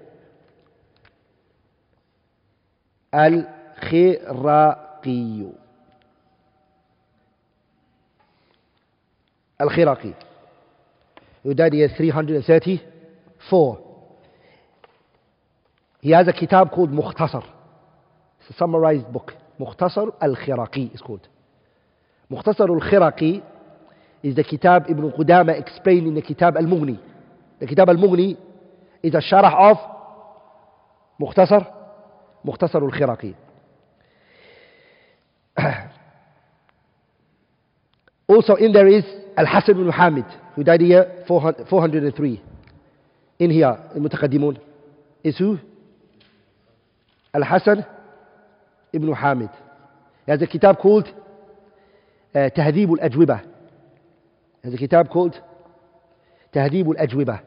الخراقي الخراقي who died year 334 he has a kitab called Mukhtasar it's a summarized book Mukhtasar al-Khiraqi is called Mukhtasar al-Khiraqi is the kitab Ibn explained in the kitab al-Mughni the kitab al-Mughni is a sharah of Mukhtasar مختصر الخرقي also in there is Al-Hasan ibn Muhammad who died here 403 in here المتقدمون is who Al-Hasan ibn Hamid he has a kitab called uh, تهذيب الأجوبة he has a kitab called تهذيب الأجوبة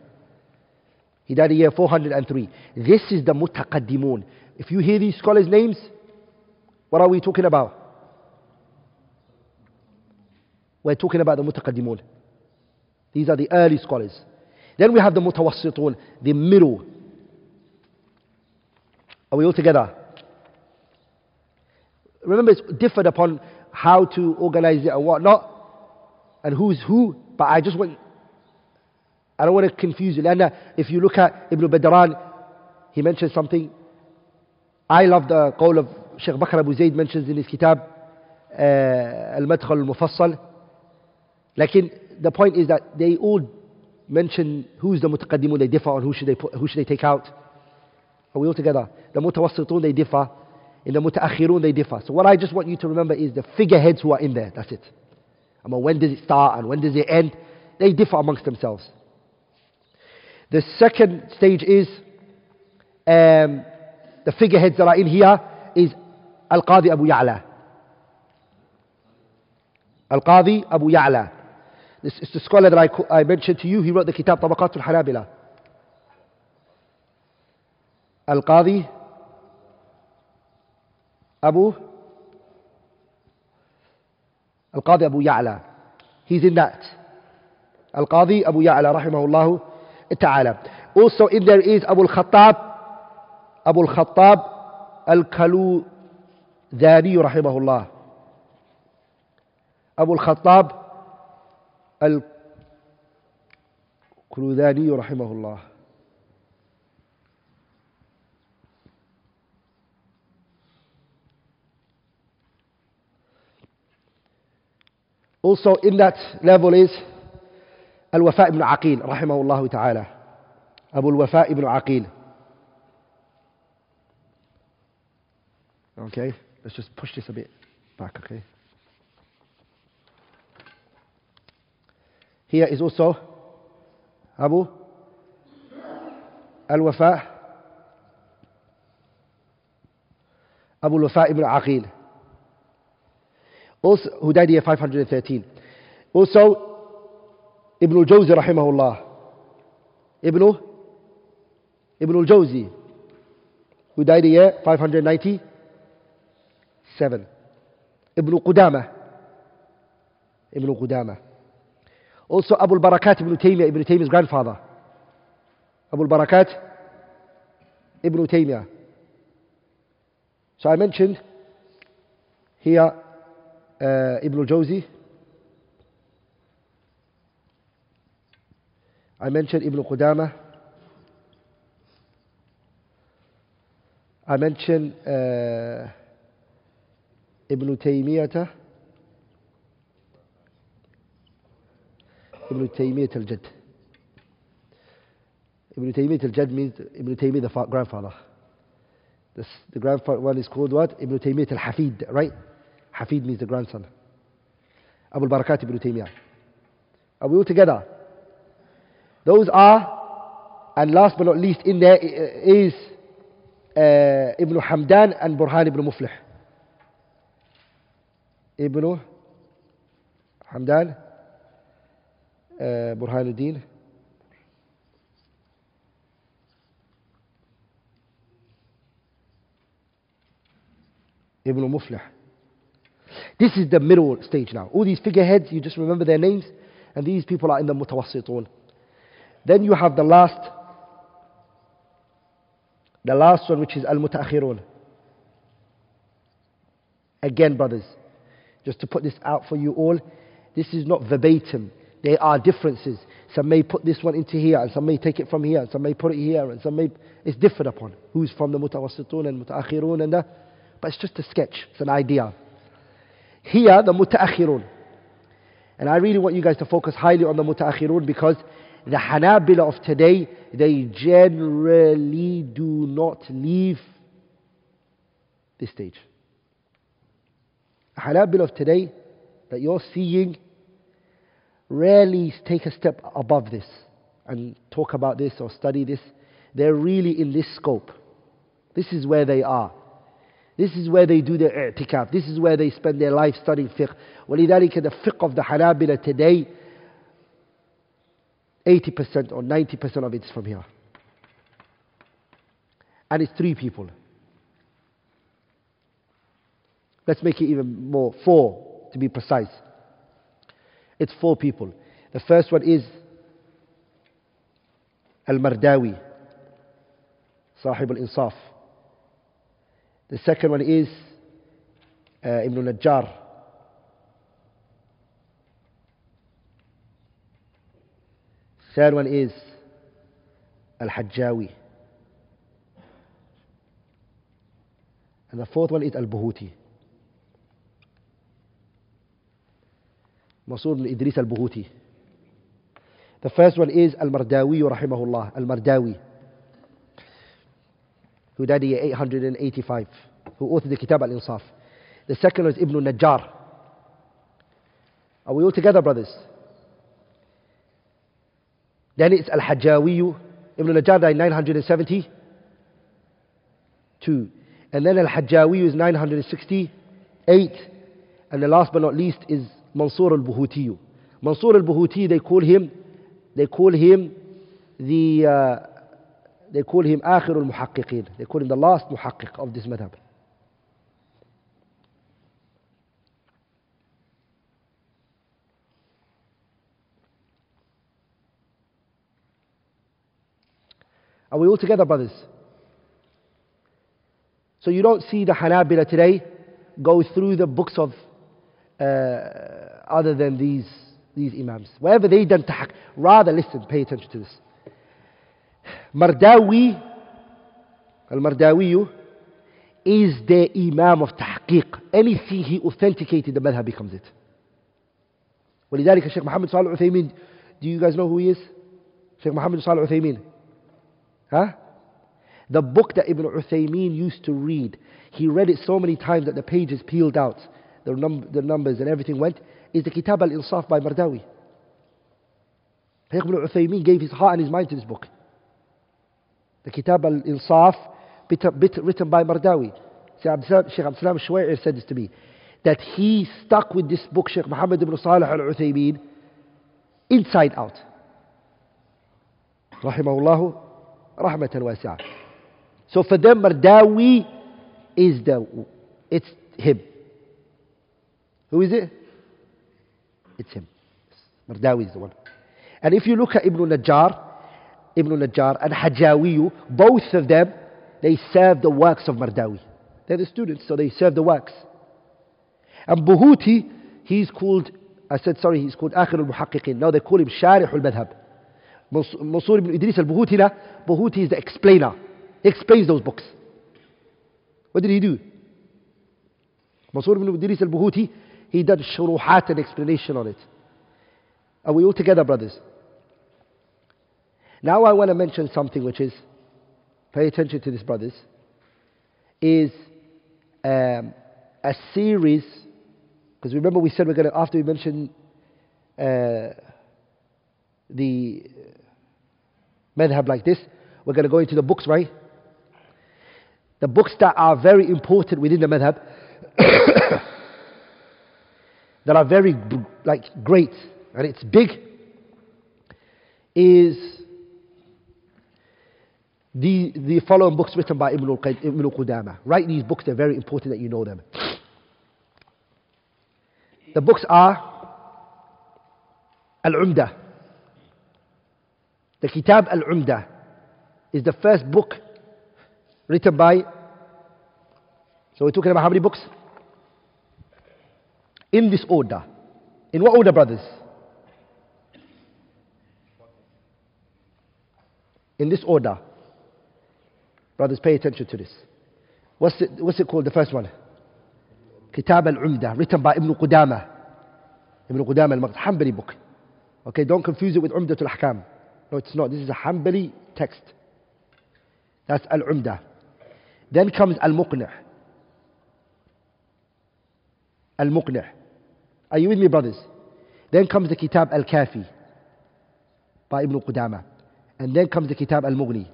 he died year 403 this is the متقدمون if you hear these scholars' names, what are we talking about? We're talking about the mutaqaddimun. These are the early scholars. Then we have the mutawassitun, the middle. Are we all together? Remember, it's differed upon how to organize it and what not, and who's who. But I just want, I don't want to confuse you. And if you look at Ibn Badran, he mentions something I love the call of Sheikh Bakr Abu Zaid mentions in his kitab uh, Al-Madkhal Al-Mufassal. Lakin the point is that they all mention who's the mutaqaddimun, they differ on who should they, put, who should they take out. Are we all together? The mutawassitun, they differ. In the mutaakhirun, they differ. So what I just want you to remember is the figureheads who are in there. That's it. I mean, when does it start and when does it end? They differ amongst themselves. The second stage is um, the are in here is Al-Qadi Abu Ya'la. Al-Qadi Abu Ya'la. This is the scholar that I, I mentioned to you. He wrote the Kitab Tabaqat al-Hanabila. Al-Qadi Abu Al-Qadi Abu Ya'la. He's in that. Al-Qadi Abu Ya'la rahimahullah ta'ala. Also in there is Abu al-Khattab Abu al-Khattab Al-Kalwadhani rahimahullah. Abu al-Khattab Al-Kalwadhani rahimahullah. Also in that level is Al-Wafa ibn Aqil, rahimahullah ta'ala. Abu al-Wafa ibn Aqil. Okay? Let's just push this a bit back, okay? Here is also Abu Al-Wafa Abu Al-Wafa ibn Aqil also, who died year 513 also Ibn al-Jawzi rahimahullah Ibn Ibn al-Jawzi who died year 590 7. Ibn Qudama. Ibn Qudama. Also Abu al-Barakat Ibn Taymiyyah, Ibn Taymiyyah's grandfather. Abu al-Barakat Ibn Taymiyyah. So I mentioned here uh, Ibn al-Jawzi. I mentioned Ibn Qudama. I mentioned uh, Ibn Taymiyyah. Ibn Taymiyyah al-Jad. Ibn Taymiyyah al-Jad means Ibn Taymiyyah the grandfather. This, the grandfather one is called what? Ibn Taymiyyah al-Hafid, right? Hafid means the grandson. Abu al-Barakat ibn Taymiyyah. Are we all together? Those are, and last but not least in there is uh, Ibn Hamdan and Burhan ibn Muflih. Ibn Hamdan, uh, Burhanuddin. Ibn Muflih. This is the middle stage now. All these figureheads, you just remember their names, and these people are in the mutawassitun. Then you have the last, the last one, which is al mutaakhirun. Again, brothers, just to put this out for you all, this is not verbatim. There are differences. Some may put this one into here, and some may take it from here, and some may put it here, and some may. It's different upon who's from the mutawassitun and mutaakhirun, and the, but it's just a sketch. It's an idea. Here, the mutaakhirun. And I really want you guys to focus highly on the mutaakhirun because the Hanabila of today, they generally do not leave this stage. The Hanabila of today that you're seeing rarely take a step above this and talk about this or study this. They're really in this scope. This is where they are. This is where they do their i'tikaf. This is where they spend their life studying fiqh. ولذلك the fiqh of the Hanabila today, 80% or 90% of it is from here. And it's three people. Let's make it even more, four to be precise. It's four people. The first one is Al-Mardawi, Sahib al-Insaf. The second one is uh, Ibn Najjar. Third one is Al-Hajjawi. And the fourth one is Al-Buhuti. The first one is Al-Mardawi rahimahullah, Al-Mardawi. who died in 885, who authored the Kitab al-Insaf. The second is Ibn Najjar. Are we all together, brothers? Then it's Al-Hajjawi. Ibn Najjar died 972. And then Al-Hajjawi is 968. And the last but not least is Mansur al-Buhuti. Mansur al-Buhuti, they call him, they call him the, uh, they call him آخر المحققين. They call him the last muhaqqiq of this madhab. Are we all together, brothers? So you don't see the Hanabila today go through the books of uh, other than these, these Imams. Wherever they done tahaq, rather listen, pay attention to this. Mardawi, Al-Mardawi is the Imam of tahqiq. Anything he authenticated, the madhab becomes it. ولذلك الشيخ محمد صالح العثيمين do you guys know who he is? Sheikh Muhammad Salih Uthaymeen. Huh? The book that Ibn Uthaymeen used to read, he read it so many times that the pages peeled out, the, num- the numbers and everything went, is the Kitab al-Insaf by Mardawi. Sheikh Ibn Uthaymeen gave his heart and his mind to this book. The Kitab al-Insaf, written by Mardawi. Sheikh Abdul Salam said this to me, that he stuck with this book, Sheikh Muhammad ibn Salih al-Uthaymeen, inside out. Rahimahullah, rahmatan wasi'ah. So for them, Mardawi is the, it's him. Who is it? It's him. Mardawi is the one. And if you look at Ibn Najjar, Ibn Najjar and Hajawiyu, both of them, they serve the works of Mardawi. They're the students, so they serve the works. And Buhuti, he's called, I said sorry, he's called Akhir al-Muhaqqiqin. Now they call him Sharih al-Madhab. Mansur ibn Idris al-Buhuti, Buhuti is the explainer. He explains those books. What did he do? Mansur ibn Idris al-Buhuti, he did shuruhat and explanation on it. Are we all together, brothers? Now I want to mention something which is, pay attention to this, brothers, is um, a series, because remember we said we're going to, after we mention uh, the madhab like this, we're going to go into the books, right? The books that are very important within the madhab, that are very like great, and it's big, is the, the following books written by Ibn, Ibn al Qudama. Write these books, they're very important that you know them. The books are Al-Umdah. The Kitab Al-Umdah is the first book written by, so we're talking about how many books? In this order. In what order, brothers? In this order. Brothers, pay attention to this. What's it, what's it called, the first one? Kitab al-Umdah, written by Ibn Qudama. Ibn Qudama al-Hanbali book. Okay, don't confuse it with Umdat al-Ahkam. No, it's not. This is a Hanbali text. That's al-Umdah. Then comes al-Muqni' al-Muqni' Are you with me, brothers? Then comes the Kitab al-Kafi by Ibn Qudama. And then comes the Kitab al-Mughni.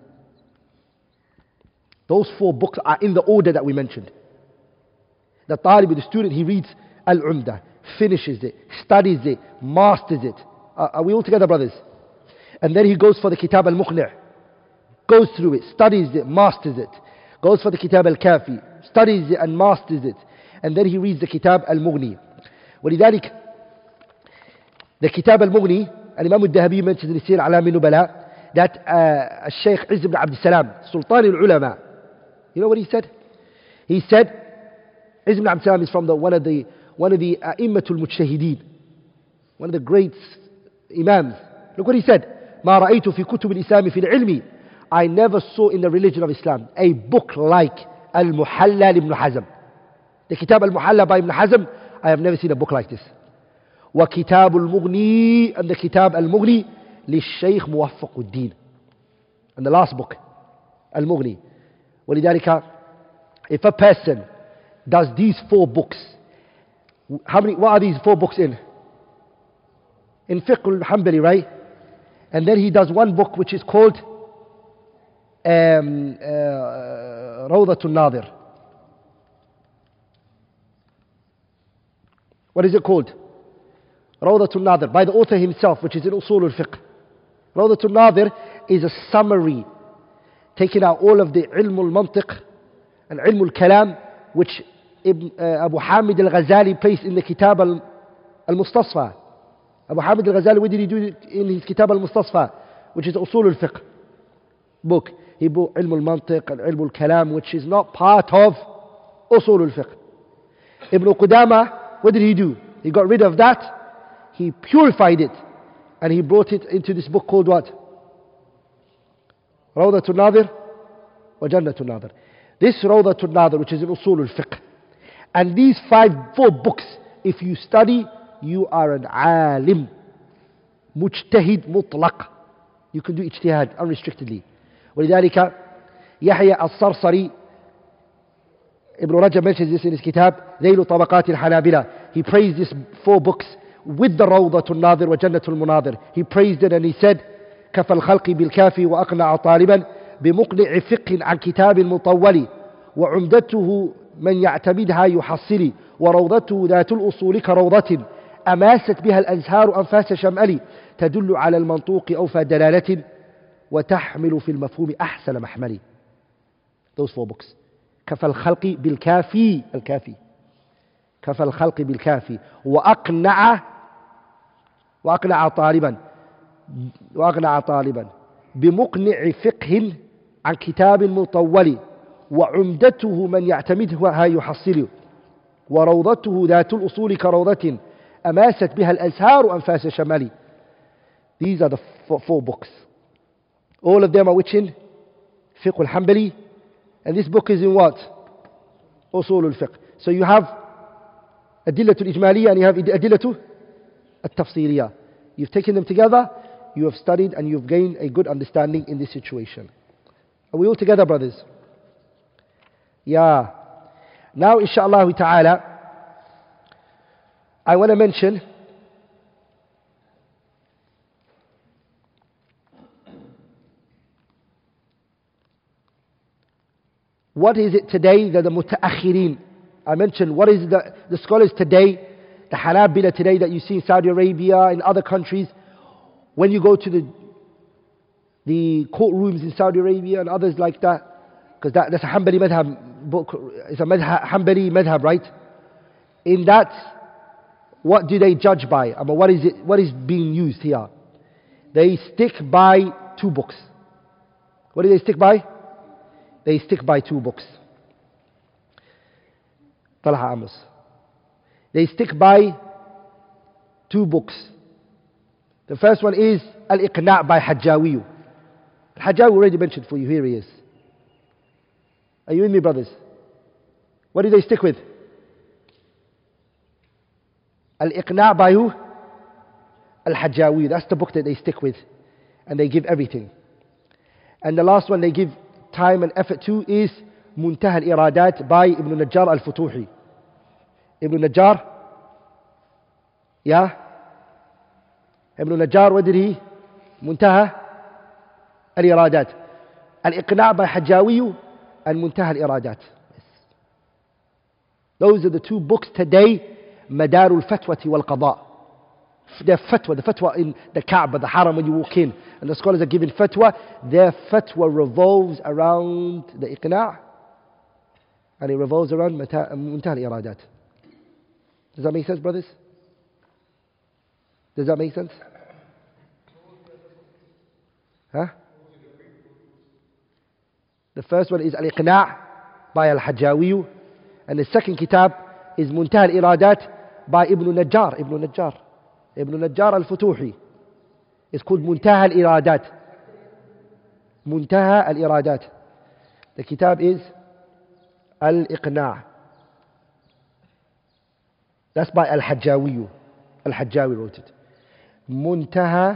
Those four books are in the order that we mentioned. The talib, the student, he reads Al-Umda, finishes it, studies it, masters it. Uh, are we all together, brothers? And then he goes for the Kitab Al-Muqni' goes through it, studies it, masters it. Goes for the Kitab Al-Kafi, studies it and masters it. And then he reads the Kitab Al-Mughni. ولذلك Al-Mughni, Imam al-Dahabi mentions in Sir Alam Nubala that uh, Sheikh Izz ibn Abd Salam, Sultan al-Ulama, you know what he said? He said, Izz ibn Abd Salam is from the, one of the one of the A'immatul Mujtahideen, one of the great Imams. Look what he said. ما رأيت في كتب الإسلام في العلم I never saw in the religion of Islam a book like Al-Muhalla ibn Hazm. The Kitab Al-Muhalla by Ibn Hazm, I have never seen a book like this. وكتاب المغني and the Kitab Al-Mughni للشيخ موفق الدين. And the last book, Al-Mughni. ولذلك if a person does these four books how many what are these four books in in fiqh al-hanbali right and then he does one book which is called um, uh, Rawdatul Nadir what is it called Rawdatul Nadir, by the author himself, which is in Usul al-Fiqh. Rawdatul Nadir is a summary, taking out all of the ilm al-mantiq and ilm al-kalam, which Ibn, uh, Abu Hamid al-Ghazali placed in the Kitab al-Mustasfa. Abu Hamid al-Ghazali, what did he do in his Kitab al-Mustasfa, which is Usul al-Fiqh book? He brought ilm al-mantiq and ilm al-kalam, which is not part of Usul al-Fiqh. Ibn Qudama, what did he do? He got rid of that, he purified it, and he brought it into this book called what? Rawdatul Nadir wa Jannatul Nadir. This Rawdatul Nadir, which is in Usul al-Fiqh. And these five, four books, if you study, you are an alim. Mujtahid mutlaq. You can do ijtihad unrestrictedly. ولذلك يحيى الصرصري Ibn Rajab mentions this in his kitab ذيل طبقات الحنابلة he praised these four books with the روضة الناظر وجنة المناظر he praised it and he said كفى الخلق بالكافي وأقنع طالبا بمقنع فقه عن كتاب مطول وعمدته من يعتمدها يحصل وروضته ذات الأصول كروضة أماست بها الأزهار أنفاس شمأل تدل على المنطوق أوفى دلالة وتحمل في المفهوم أحسن محمل those four books. كفى الخلق بالكافي الكافي كفى الخلق بالكافي وأقنع وأقنع طالبا وأقنع طالبا بمقنع فقه عن كتاب مطول وعمدته من يعتمدها يحصل وروضته ذات الأصول كروضة أماست بها الأزهار أنفاس شمالي These are the four, four books. All of them are which in? Fiqh al-Hanbali. And this book is in what? Usul al-Fiqh. So you have Adillatul Ijmaliyah and you have Adillatul Al-Tafsiliyah. You've taken them together, you have studied and you've gained a good understanding in this situation. Are we all together, brothers? Yeah. Now, inshallah ta'ala, I want to mention what is it today that the mutaakhirin, I mentioned what is the, the scholars today, the Hanabila today that you see in Saudi Arabia, in other countries, when you go to the, the courtrooms in Saudi Arabia and others like that, because that, that's a Hanbali madhab book, it's a madhab, Hanbali madhab, right? In that, what do they judge by? I mean, what is it, what is being used here? They stick by two books. What do they stick by? They stick by two books. Talha Amos. They stick by two books. The first one is Al-Iqna' by Hajjawi. Hajjawi already mentioned for you, here he is. Are you with me, brothers? What do they stick with? Al-Iqna' by who? Al-Hajjawi. That's the book that they stick with. And they give everything. And the last one they give time and effort to is Muntaha al-Iradat by Ibn Najjar al-Futuhi. Ibn Najjar, yeah? Ibn Najjar, what did he? Muntaha al-Iradat. Al-Iqna' by Hajjawi and Muntaha al-Iradat. Those are the two books today, Madarul Fatwati wal Qada. Their fatwa, the fatwa in the Kaaba, the Haram when you walk in, and the scholars are giving fatwa, their fatwa revolves around the Iqna' and it revolves around Muntaha al-Iradat. Does that make sense, brothers? Does that make sense? Huh? The first one is Al-Iqna' by Al-Hajjawi and the second kitab is Muntaha al-Iradat by Ibn Najjar Ibn Najjar Ibn Najjar al-Futuhi تكون منتهى الإرادات. منتهى الإرادات. الكتاب is الإقناع. That's by الحجاوي الحجاوي wrote it. منتهى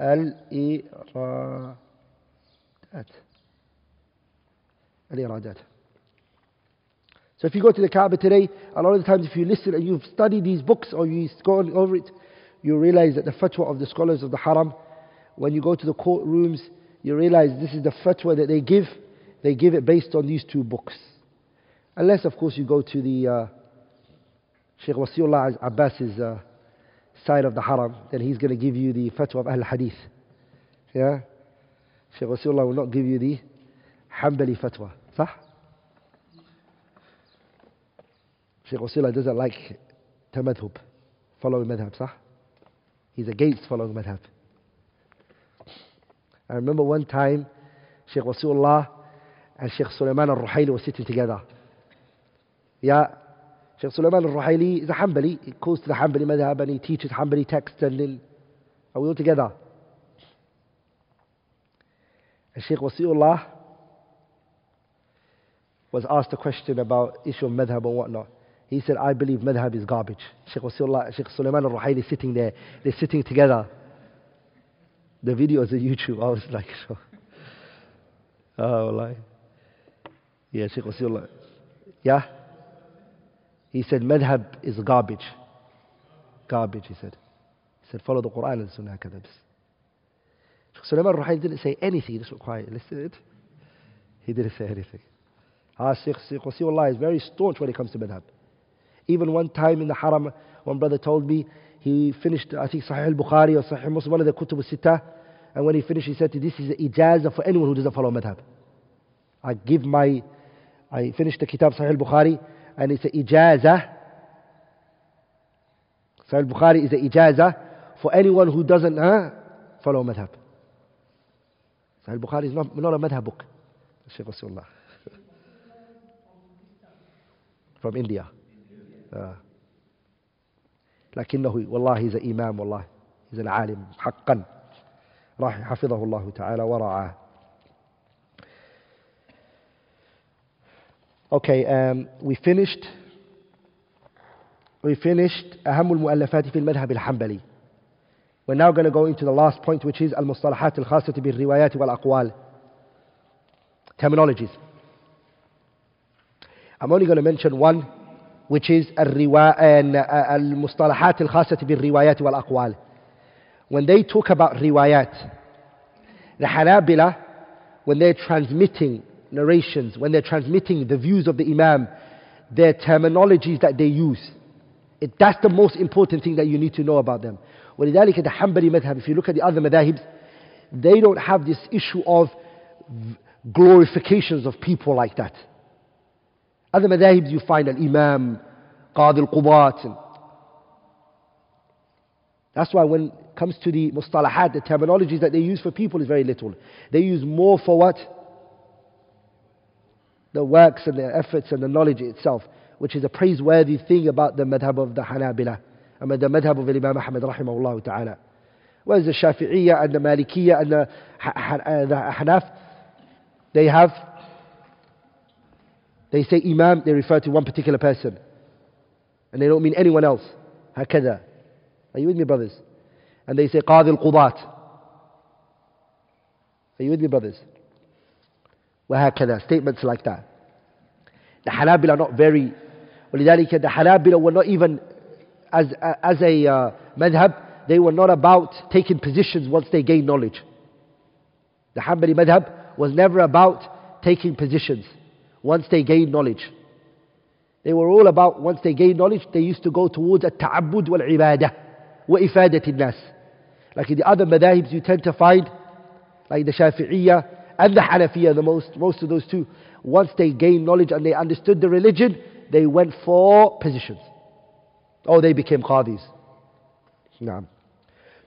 الإرادات. الإرادات. So if you go to the Kaaba today, a lot of the times if you listen and you've studied these books or you've gone over it, you realize that the fatwa of the scholars of the Haram, when you go to the courtrooms, you realize this is the fatwa that they give. They give it based on these two books. Unless, of course, you go to the, uh, Sheikh Wasiullah Abbas's uh, side of the haram, then he's going to give you the fatwa of Ahl Hadith. Yeah? Sheikh Wasiullah will not give you the Hanbali fatwa. صح? Sheikh Wasiullah doesn't like tamadhub, following madhab, صح? He's against following madhab. I remember one time Sheikh Wasiullah and Sheikh Sulaiman al-Ruhaili were sitting together. Yeah, Sheikh Sulaiman al-Ruhaili is a Hanbali. He goes to the Hanbali madhab and he teaches Hanbali texts and then are we all together? And Sheikh Wasiullah was asked a question about issue of madhab and whatnot. He said, I believe madhab is garbage. Sheikh Wasiullah, Sheikh Sulaiman al-Ruhaili sitting there. They're sitting together. The video is on YouTube. I was like, sure. Oh, like, yeah, Sheikh Wasiullah. Yeah? He said, madhab is garbage. Garbage, he said. He said, follow the Quran and Sunnah kadabs. Sheikh Sulaiman Ruhaili didn't say anything. He just went quiet. Listened. He didn't say anything. Ah, Sheikh, Sheikh Wasiullah is very staunch when it comes to madhab. Even one time in the haram, one brother told me, he finished, I think, Sahih al-Bukhari or Sahih Muslim, one of the Kutub al-Sittah, and when he finished, he said, this is ijazah for anyone who doesn't follow madhab. I give my, I finished the Kitab Sahih al-Bukhari, and it's an ijaza. Sahih al-Bukhari is an ijazah for anyone who doesn't huh, follow madhab. Sahih al-Bukhari is not, not a madhab book. Shaykh Wasiullah. From India. Uh. لكنه والله he's an imam والله he's an alim حقا راح حفظه الله تعالى ورعاه Okay, um, we finished we finished أهم المؤلفات في المذهب الحنبلي. We're now going to go into the last point which is المصطلحات الخاصة بالروايات والأقوال. Terminologies. I'm only going to mention one which is المصطلحات الخاصة بالروايات والأقوال. When they talk about riwayat, the Hanabila, when they're transmitting narrations, when they're transmitting the views of the Imam, their terminologies that they use, it, that's the most important thing that you need to know about them. ولذلك the Hanbali madhab, if you look at the other madhabs, they don't have this issue of glorifications of people like that. Other madhabs you find an imam, qadi al-qudat. That's why when it comes to the mustalahat, the terminologies that they use for people is very little. They use more for what? The works and the efforts and the knowledge itself, which is a praiseworthy thing about the madhab of the Hanabila, and the madhab of Imam Ahmad rahimahullah ta'ala. Whereas the Shafi'iyya and the Malikiyya and the Hanaf, they have they say Imam, they refer to one particular person. And they don't mean anyone else. هكذا. Are you with me, brothers? And they say Qadi al-Qudat. Are you with me, brothers? وهكذا. Statements like that. The Hanabila are not very... ولذلك the Hanabila were not even as, as a uh, madhab, they were not about taking positions once they gained knowledge. The Hanbali madhab was never about taking positions once they gain knowledge. They were all about once they gain knowledge, they used to go towards the ta'abbud wal-ibadah wa ifadatin nas. Like in the other madahibs you tend to find, like the Shafi'iyah and the Hanafiya, the most, most of those two, once they gained knowledge and they understood the religion, they went for positions. Or oh, they became qadis.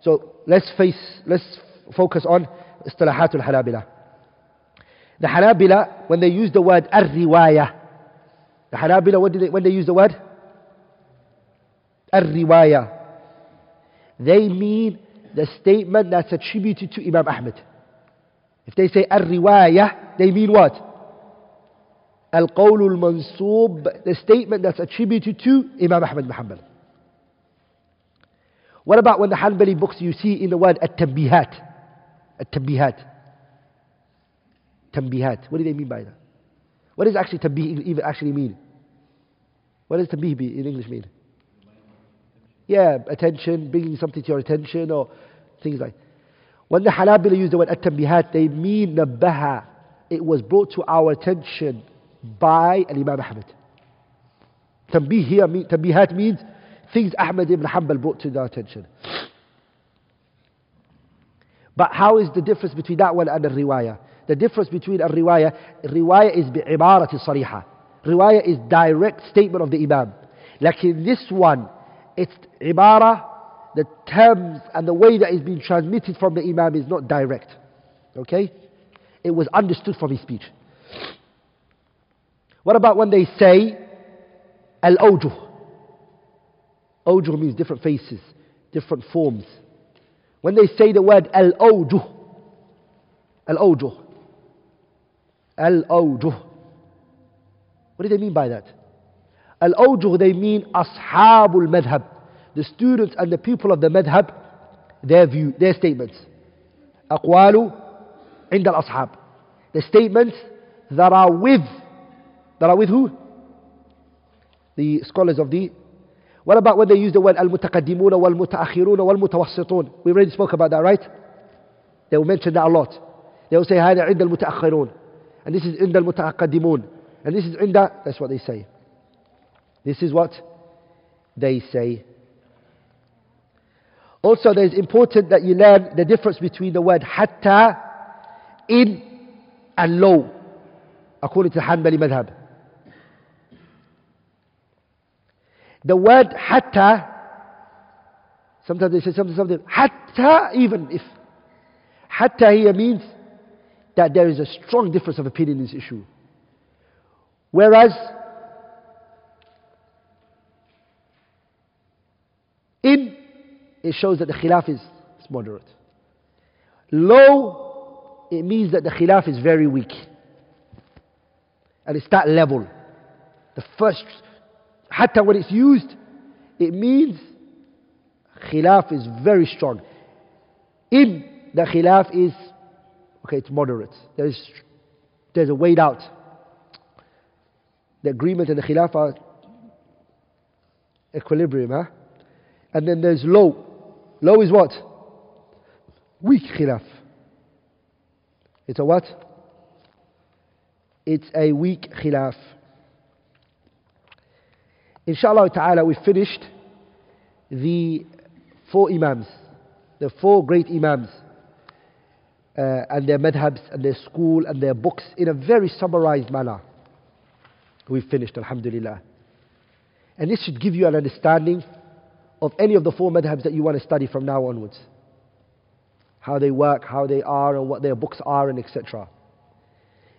So let's face, let's focus on istilahatul Hanabila. The Hanabila, when they use the word ar-riwayah, the Hanabila, what they, when they use the word? Ar-riwayah. They mean the statement that's attributed to Imam Ahmad. If they say ar-riwayah, they mean what? Al-qawl al-mansub, the statement that's attributed to Imam Ahmad Muhammad. What about when the Hanbali books you see in the word at-tanbihat? At-tanbihat. Tambihat. What do they mean by that? What does actually tambih even actually mean? What does tambih in English mean? Yeah, attention, bringing something to your attention or things like When the Hanabila use the word at-tambihat, they mean nabbaha. It was brought to our attention by Imam Ahmad. Tanbih here, tanbihat means things Ahmad ibn Hanbal brought to their attention. But how is the difference between that one and the riwayah? The difference between a riwayah, riwayah is بعبارة صريحة. Riwayah is direct statement of the Imam. Like in this one, it's ibara, the terms and the way that is being transmitted from the Imam is not direct. Okay? It was understood from his speech. What about when they say al-awjuh? Awjuh means different faces, different forms. When they say the word al-awjuh, al-awjuh, al-awjuh, what do they mean by that? Al-awjuh, they mean ashabul madhab, the students and the people of the madhab, their view, their statements. أقوال عند الأصحاب. The statements that are with, that are with who? The scholars of the what about when they use the word al-mutaqaddimun wal-mutaakhirun wal-mutawassitun? We already spoke about that, right? They will mention that a lot. They will say هذا عند المتأخرون and this is عند المتقدمون and this is عند that's what they say. This is what they say. Also, it is important that you learn the difference between the word hatta, in, and low, according to Hanbali madhab. The word hatta, sometimes they say something, something, hatta, even if. Hatta here means that there is a strong difference of opinion in this issue. Whereas, in, it shows that the khilaf is, moderate. Low, it means that the khilaf is very weak. And it's that level. The first Hatta when it's used, it means khilaf is very strong. In the khilaf is, okay, it's moderate. There's, there's a way out. The agreement and the khilaf are equilibrium, huh? And then there's low. Low is what? Weak khilaf. It's a what? It's a weak khilaf. Inshallah ta'ala, we finished the four Imams, the four great Imams, uh, and their madhabs and their school and their books in a very summarized manner. We finished, Alhamdulillah. And this should give you an understanding of any of the four madhabs that you want to study from now onwards. How they work, how they are, and what their books are, and etc.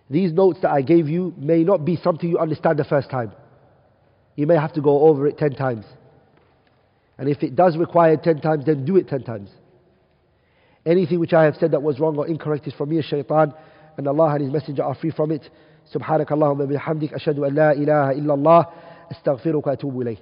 These notes that I gave you may not be something you understand the first time. You may have to go over it ten times. And if it does require ten times, then do it ten times. Anything which I have said that was wrong or incorrect is from me, shaitan, and Allah and His Messenger are free from it. سبحانك اللهم وبحمدك أشهد أن لا إله إلا الله أستغفرك وأتوب إليه